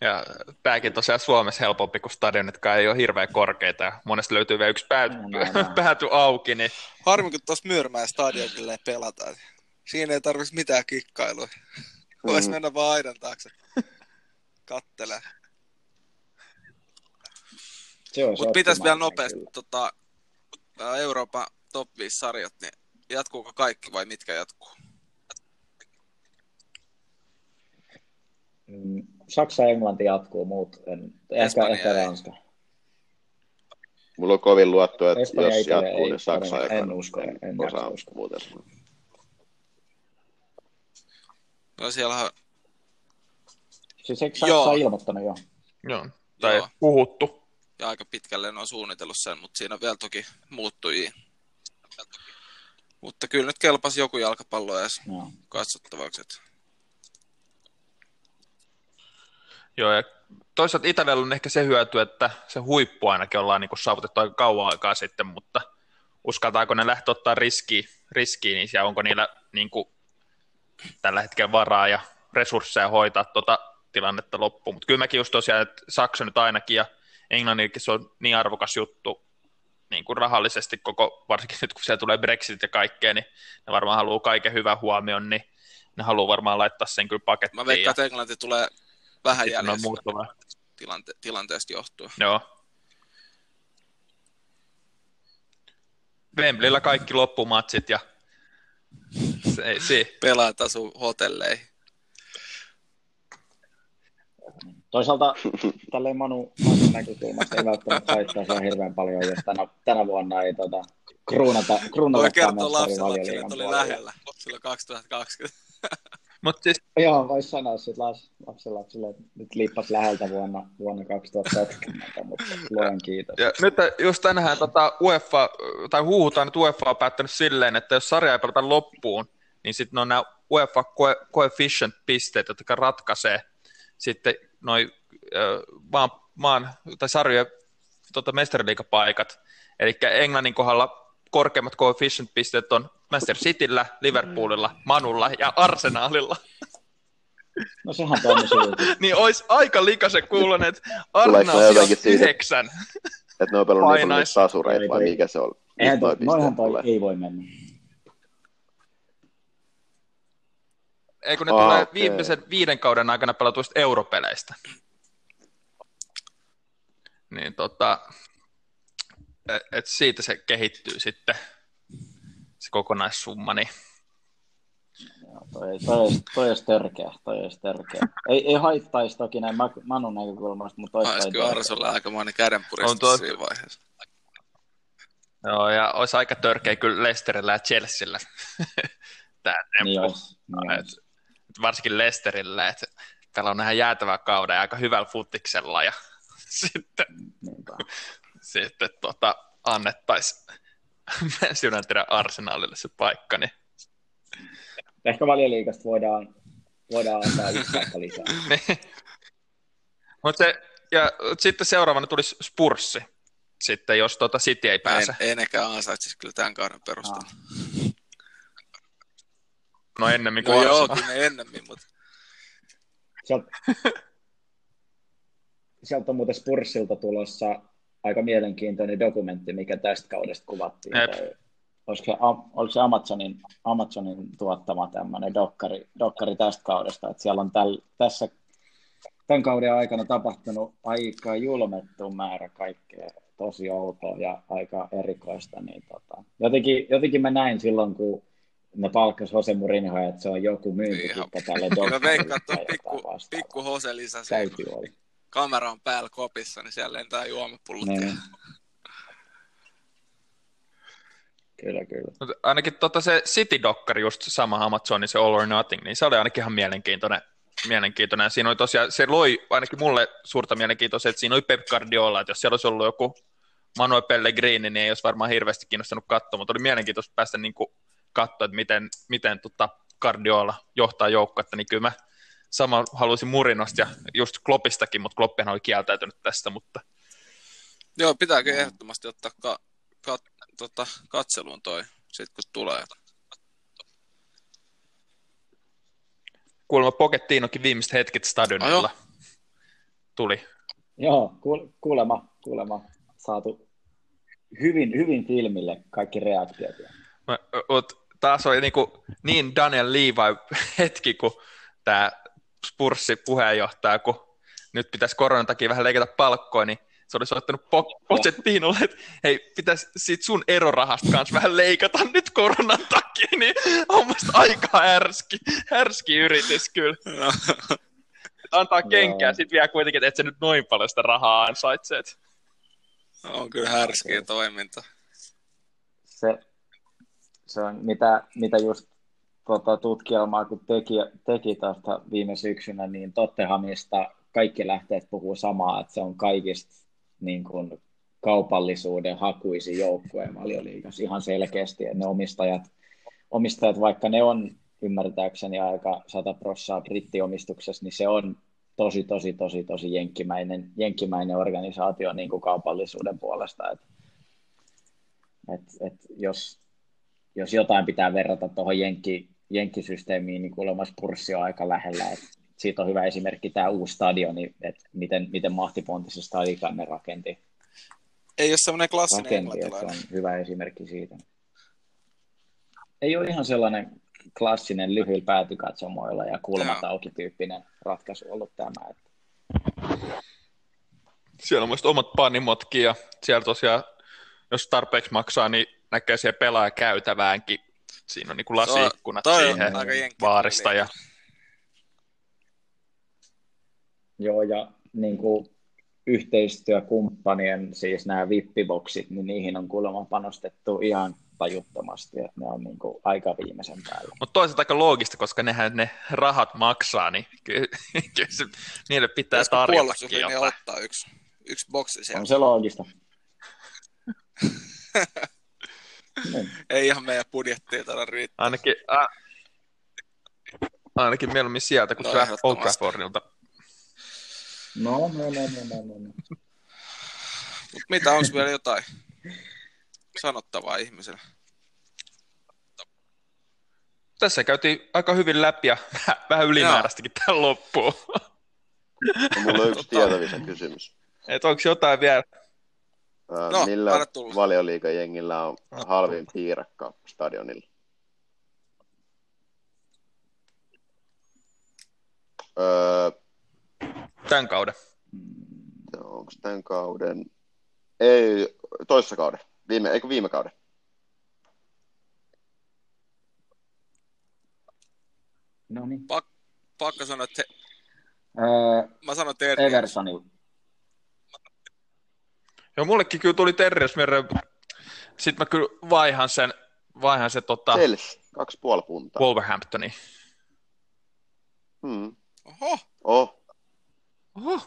Ja tämäkin tosiaan Suomessa helpompi kuin stadionitkaan ei ole hirveän korkeita ja monesti löytyy vielä yksi pää, no, no, no. pääty auki. Niin... Harmi, kun tuossa Myyrmäen stadionille pelataan. Siinä ei tarvitsisi mitään kikkailua. Voisi mm. mennä vaan aidan taakse. Kattelee. Mutta pitäisi vielä nopeasti tota, Euroopan top 5 sarjat, niin jatkuuko kaikki vai mitkä jatkuu? Mm, Saksa ja Englanti jatkuu, muut en, ehkä, ehkä Ranska. Mulla on kovin luotto, että Espanja jos jatkuu, niin Saksa ja En usko, en, en osaa usko. muuten. No siellä Siis eikö Saksa Joo. ilmoittanut jo? Joo, tai Joo. puhuttu ja aika pitkälle ne on suunnitellut sen, mutta siinä on vielä toki muuttujia. Mutta kyllä nyt kelpasi joku jalkapallo edes no. katsottavaksi. Että... Joo, ja toisaalta Itävellä on ehkä se hyöty, että se huippu ainakin ollaan niin saavutettu aika kauan aikaa sitten, mutta uskaltaako ne lähteä ottaa riskiä, riskiä niin ja onko niillä niin kuin, tällä hetkellä varaa ja resursseja hoitaa tuota tilannetta loppuun. Mutta kyllä mäkin just tosiaan, että Saksa nyt ainakin ja Englannillekin se on niin arvokas juttu niin kuin rahallisesti koko, varsinkin nyt kun siellä tulee Brexit ja kaikkea, niin ne varmaan haluaa kaiken hyvän huomion, niin ne haluaa varmaan laittaa sen kyllä pakettiin. Mä veikkaan, että Englanti tulee vähän jäljessä tilante- tilanteesta johtuen. Joo. Wembleyllä kaikki loppumatsit ja se, se. Asuu hotelleihin. Toisaalta [laughs] tälleen Manu, Manu näkökulmasta ei välttämättä haittaa ihan hirveän paljon, jos tänä, tänä vuonna ei tota, kruunata, kruunata Voi kertoa lapselle, että oli lähellä silloin 2020. Mut siis... Joo, voisi sanoa sitten las, lapsille, että nyt liippas läheltä vuonna, vuonna 2020, mutta luen kiitos. Ja nyt just tänään tota UEFA, tai huuhutaan, että UEFA on päättänyt silleen, että jos sarja ei pelata loppuun, niin sitten on nämä UEFA coefficient-pisteet, jotka ratkaisee sitten noin maan, maan tai sarjojen tota, mestariliikapaikat. Eli Englannin kohdalla korkeimmat coefficient-pisteet on Manchester Cityllä, Liverpoolilla, Manulla ja Arsenalilla. No sehän toimisi [laughs] Niin olisi aika likaisen kuulonen, että Arsenal on yhdeksän. Että ne on pelannut niin tasureita vai mikä se on? Eihän toi, toi tulee? ei voi mennä. Ei kun ne Aa, tulee viimeisen viiden kauden aikana pelatuista europeleistä. Niin tota, et, et siitä se kehittyy sitten, se kokonaissumma. Niin. Joo, toi, toi, olisi, toi olisi törkeä, toi olisi törkeä. Ei, ei haittaisi toki näin Manun näkökulmasta, mutta olisi Olisi toi kyllä törkeä. Arsolla aikamoinen On kädenpuristus tuo- siinä vaiheessa. Joo, ja olisi aika törkeä kyllä Leicesterillä ja Chelsealla. [laughs] Tämä temppu. Niin olisi. Niin olisi. Varsinkin Leicesterillä, että pelaa ihan jäätävää kauden ja aika hyvällä futiksella ja [laughs] sitten, Niinpä. sitten tota, annettaisiin Manchester Unitedin Arsenalille se paikka, niin Ehkä valioliikasta voidaan, voidaan antaa yksi paikka lisää. [laughs] Mut se, ja sitten seuraavana tulisi Spurssi, sitten jos tota City ei pääse. Ei, ei nekään ansaitsisi kyllä tämän kauden perusteella. No ennemmin No kuin joo, Arsenal. kyllä ne ennemmin, mutta Sieltä, sieltä on muuten Spurssilta tulossa aika mielenkiintoinen dokumentti, mikä tästä kaudesta kuvattiin. Jep. Tai Oliko se, oliko se Amazonin, Amazonin tuottama tämmöinen dokkari, dokkari tästä kaudesta, että siellä on täl, tässä tämän kauden aikana tapahtunut aika julmettu määrä kaikkea tosi outoa ja aika erikoista, niin tota, jotenkin, jotenkin mä näin silloin, kun ne palkkas Jose Mourinhoa, että se on joku myyntikikka tälle kyllä mä veikkaan, että on pikku, pikku hose lisäsi. Täytyy olla. Kamera on päällä kopissa, niin siellä lentää juomapullot. Niin. Niin. Kyllä, kyllä. Mut ainakin tota se City-dokkari, just se sama Amazonin, se All or Nothing, niin se oli ainakin ihan mielenkiintoinen. mielenkiintoinen. Ja siinä oli tosiaan, se loi ainakin mulle suurta mielenkiintoa se, että siinä oli Pep Guardiola, että jos siellä olisi ollut joku Manuel Pellegrini, niin ei olisi varmaan hirveästi kiinnostanut katsoa, mutta oli mielenkiintoista päästä niin kuin katsoa, että miten, miten tota Guardiola johtaa joukkuetta, niin kyllä mä sama haluaisin Murinosta ja just Kloppistakin, mutta Kloppihan oli kieltäytynyt tästä, mutta Joo, pitääkö ehdottomasti ottaa ka, ka, tota, katseluun toi, sit kun tulee. kuulemma Pochettinokin viimeiset hetket stadionilla tuli. Joo, kuul- kuulema, kuulema saatu hyvin, hyvin filmille kaikki reaktiot. Mä- Mut taas oli niinku niin Daniel Levi [laughs] hetki, kun tämä Spurssi puheenjohtaja, kun nyt pitäisi koronan takia vähän leikata palkkoja, niin se olisi ottanut Po- Pochettinolle, että hei, pitäisi siitä sun erorahasta kanssa vähän leikata nyt koronan takia, niin on musta aika härski, härski yritys kyllä. [laughs] Antaa kenkää sitten vielä kuitenkin, että et se nyt noin paljon sitä rahaa ansaitsee. et on kyllä härskiä toiminta. Se, se on mitä, mitä just tota, tutkielmaa, kun teki, teki tuosta viime syksynä, niin Tottenhamista kaikki lähteet puhuu samaa, että se on kaikista niin kuin, kaupallisuuden hakuisin joukkueen valioliigassa ihan selkeästi, että ne omistajat, omistajat, vaikka ne on ymmärtääkseni aika 100 prossaa brittiomistuksessa, niin se on tosi, tosi, tosi, tosi jenkkimäinen, jenkkimäinen organisaatio niin kuin kaupallisuuden puolesta. Et, et, et jos, jos jotain pitää verrata tuohon jenkki, jenkkisysteemiin, niin kuulemma Spurssi on aika lähellä. Et siitä on hyvä esimerkki tämä uusi stadioni, että miten, miten mahtipontisen stadion ne rakenti. Ei ole semmoinen klassinen rakenti se on hyvä esimerkki siitä. Ei ole ihan sellainen klassinen lyhyillä päätykatsomoilla ja kulmat auki tyyppinen ratkaisu ollut tämä. Että Siellä on myös omat panimotkin ja siellä tosiaan, jos tarpeeksi maksaa, niin näkee siellä pelaajakäytäväänkin. Siinä on niin kuin lasiikkunat on siihen vaarista ja Joo, ja niin kuin yhteistyökumppanien, siis nämä vippiboksit, niin niihin on kuulemma panostettu ihan tajuttomasti, että ne on niin kuin aika viimeisen päällä. Mutta toisaalta aika loogista, koska nehän ne rahat maksaa, niin kyllä, [laughs] kyllä se, niille pitää tarjotakin puolustuslinja jotain. ottaa yksi, yksi boksi sieltä? On se loogista. [laughs] Niin. Ei ihan meidän budjettiin taida riittää. Ainakin, a, ainakin mieluummin sieltä kuin No, no, Old. Traffordilta. No, no, no, no, no, no, no. Mut mitä, onko vielä jotain sanottavaa ihmiselle? Tässä käytiin aika hyvin läpi ja vähän ylimääräistäkin tähän loppuun. No, mulla on yksi Tota- tietävissä kysymys. Et onko jotain vielä? No, Millä valioliikajengillä on halvin piirakka stadionilla? Öö, Tämän kauden. onko tämän kauden? Ei, toissa kauden. Viime, eikö viime kauden? No niin. Pakko sanoa, että Öö, mä sanon Terriers. Eversonilla. Joo, mullekin kyllä tuli Terriers Sitten mä kyllä vaihan sen, vaihan se tota, Chelsea, kaksi puoli puntaa. Wolverhamptoniin. Hmm. Oho, Oh, Oho,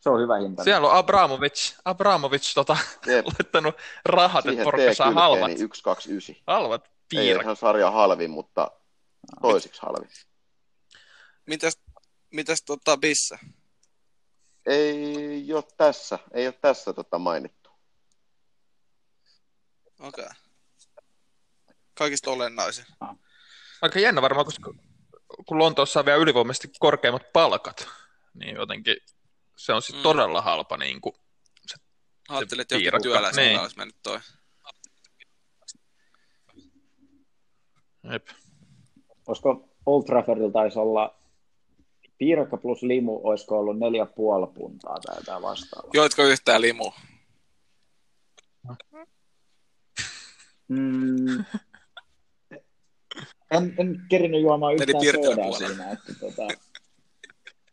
Se on hyvä hinta. siellä on Abramovic, Abramovic tota, jep. [laughs] laittanut rahat, että Siihen porukka saa halvat, T-kylkeeni 129. halvat Ei piirat. ihan sarja halvin, mutta toisiksi halvin. mitäs, mitäs tota Bissa? Ei ole tässä, ei ole tässä tota mainittu. Okei. Okay. Kaikista olennaisin. Aika jännä varmaan, koska kun Lontoossa on vielä ylivoimaisesti korkeimmat palkat, niin jotenkin se on sitten Mm. todella halpa niin kuin, Ajattelin, että joku työläisellä niin. olisi mennyt toi. jep. Olisiko Old Traffordilla taisi olla piirakka plus limu, olisiko ollut neljä puoli puntaa tai jotain vastaavaa. Joitko yhtään limu? Mm. En, en kerinyt juomaan yhtään soodaa puolella. siinä, että tota,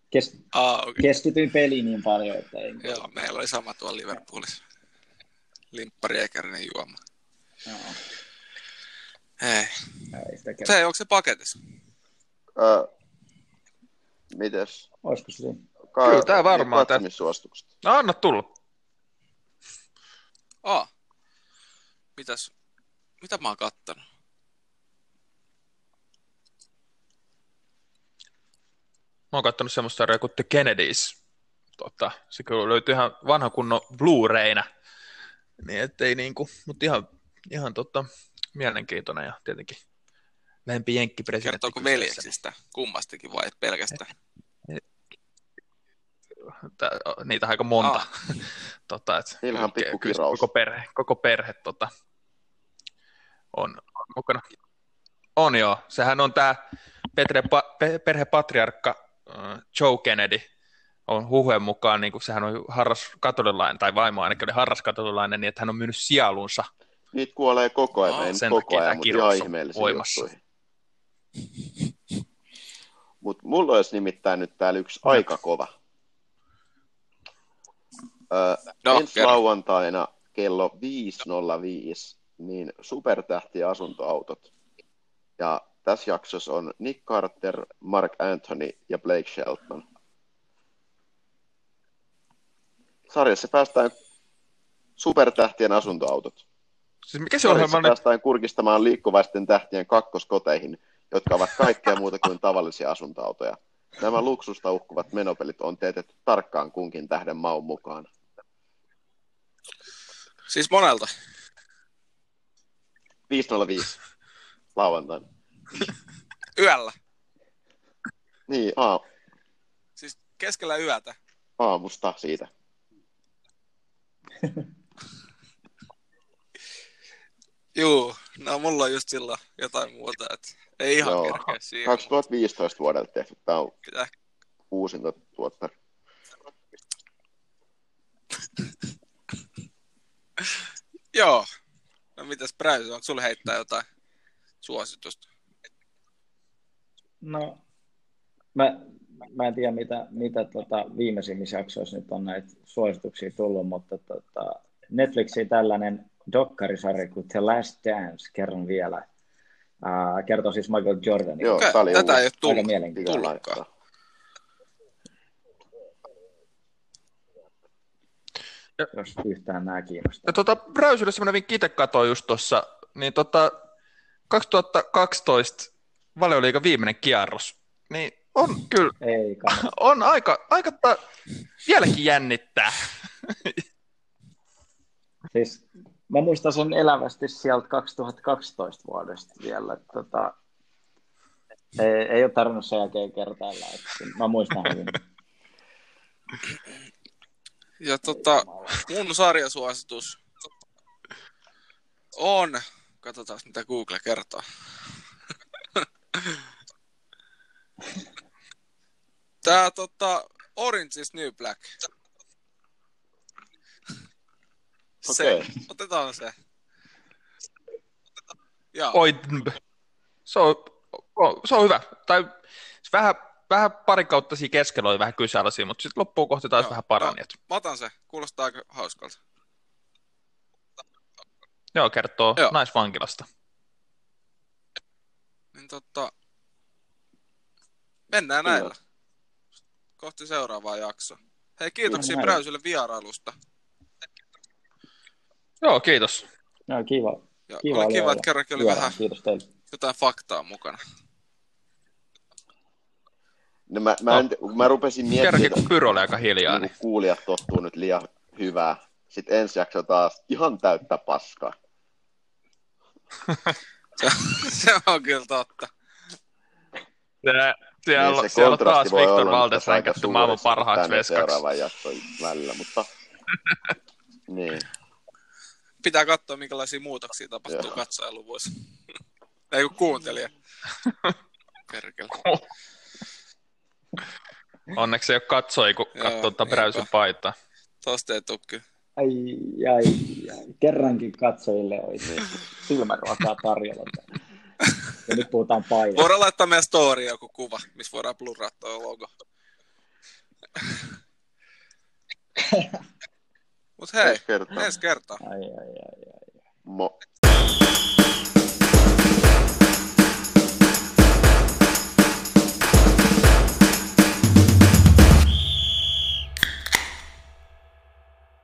kes, Aa, okei. Okay. keskityin peliin niin paljon, että ei, Joo, meillä oli sama tuolla Liverpoolissa. Limppari eikäinen juoma. joo, Hei. ei sitä kerran. Se, onko se paketissa? Öö, mites? Olisiko se siinä? Ka- Kyllä tää varmaan tää- katsomissuositukset. No anna tulla. Aa. Mitäs? Mitä mä oon kattanut? Mä oon katsonut semmoista sarjaa kuin The Kennedys. Tota, se kyllä löytyy ihan vanha kunnon Blu-rayna. Niin ettei niinku, mutta ihan, ihan tota, mielenkiintoinen ja tietenkin lempi jenkkipresidentti. Kertooko veljeksistä? Kummastikin vai pelkästään? Tää, niitä on aika monta. Aa. [laughs] tota, et, Niillähän on pikku koko perhe, koko perhe tota, on, on mukana. On joo, sehän on tämä perhepatriarkka äh, Joe Kennedy, on huhujen mukaan, niin kuin sehän on harras katolilainen, tai vaimo ainakin oli harras katolilainen, niin että hän on myynyt sielunsa. Niitä kuolee koko ajan, ei sen takia koko ajan, mutta ihan ihmeellisiä voimassa. juttuihin. Mutta mulla olisi nimittäin nyt täällä yksi aika kova. Öö, No, ensi lauantaina kello 5.05, niin supertähti asuntoautot. Ja tässä jaksossa on Nick Carter, Mark Anthony ja Blake Shelton. Sarjassa päästään supertähtien asuntoautot. Siis mikä se ohjelma Sarjassa on päästään kurkistamaan liikkuvaisten tähtien kakkoskoteihin, jotka ovat kaikkea muuta kuin tavallisia asuntoautoja. Nämä luksusta uhkuvat menopelit on teetetty tarkkaan kunkin tähden maun mukaan. Siis monelta. 505 lauantaina. Yöllä. Niin, aa, Siis keskellä yötä. aamusta siitä. Juu, no mulla on just silloin jotain muuta, että ei ihan Joo. kerkeä siihen. 2015 vuodelta tehty. Tämä on Pitää- uusinta tuotta. [laughs] Joo. No mitäs Bräys, onko sulle heittää jotain suositusta? No, mä, mä en tiedä, mitä, mitä tota viimeisimmissä jaksoissa nyt on näitä suosituksia tullut, mutta tota, Netflixiin tällainen dokkarisarja kuin The Last Dance, kerron vielä. Uh, kertoo siis Michael Jordanin. Joo, tää oli tätä uusi. ei ole Aika tullut. mielenkiintoista. tullutkaan. Jos yhtään nämä kiinnostaa. Ja tota, Bräysille semmoinen vinkki itse katsoin just tuossa, niin tota, 2012 valioliigan viimeinen kierros, niin on kyllä, Ei kannata. [laughs] on aika, aika ta, vieläkin jännittää. Siis, mä muistan sen elävästi sieltä 2012 vuodesta vielä. Että, tota, ei, ei ole tarvinnut sen jälkeen kertailla. Että, mä muistan hyvin. [laughs] Ja tota, mun sarjasuositus on, katsotaan mitä Google kertoo. [laughs] Tää tota, Orange is New Black. Se, Okei. otetaan se. Joo, Oi, se on, se on hyvä. Tai se vähän, vähän pari kautta siinä keskellä oli vähän kyseenalaisia, mutta sitten loppuun kohti taas Joo, vähän parani. et- mä otan se. Kuulostaa aika hauskalta. Joo, kertoo Joo. naisvankilasta. Niin tota, mennään Kyllä. näillä. Kohti seuraavaa jaksoa. Hei, kiitoksia. Bräysille vierailusta. Joo, kiitos. Joo, kiva. Ja Kiva oli kiva, että kerrankin oli vähän Kiitos teille. jotain faktaa mukana. No mä, mä, en, mä rupesin miettimään, Kerrankin kun Pyro oli aika hiljaa, niin niin kuulijat tottuu nyt liian hyvää. Sitten ensi jakso taas ihan täyttä paskaa. Se, [laughs] se on kyllä totta. se, siellä, Niin niin siellä on taas olla Valdes ränkätty maailman parhaaksi veskaksi. seuraavan jakson välillä, mutta [laughs] niin. Pitää katsoa, minkälaisia muutoksia tapahtuu Joo. katsojaluvuissa. [laughs] Ei kun kuuntelija. [laughs] Perkele. [laughs] Onneksi ei ole katsoi, kun katsoo tuota niinpä. Bräysyn paitaa. Tosta ei kyllä. Ai, ai, ai. Kerrankin katsojille olisi silmäruokaa tarjolla. Ja nyt puhutaan painosta. Voidaan laittaa meidän story joku kuva, missä voidaan blurraa tuo logo. Mut hei, Ensi kertaa. ensi kertaa. Ai, ai, ai, ai. Mo-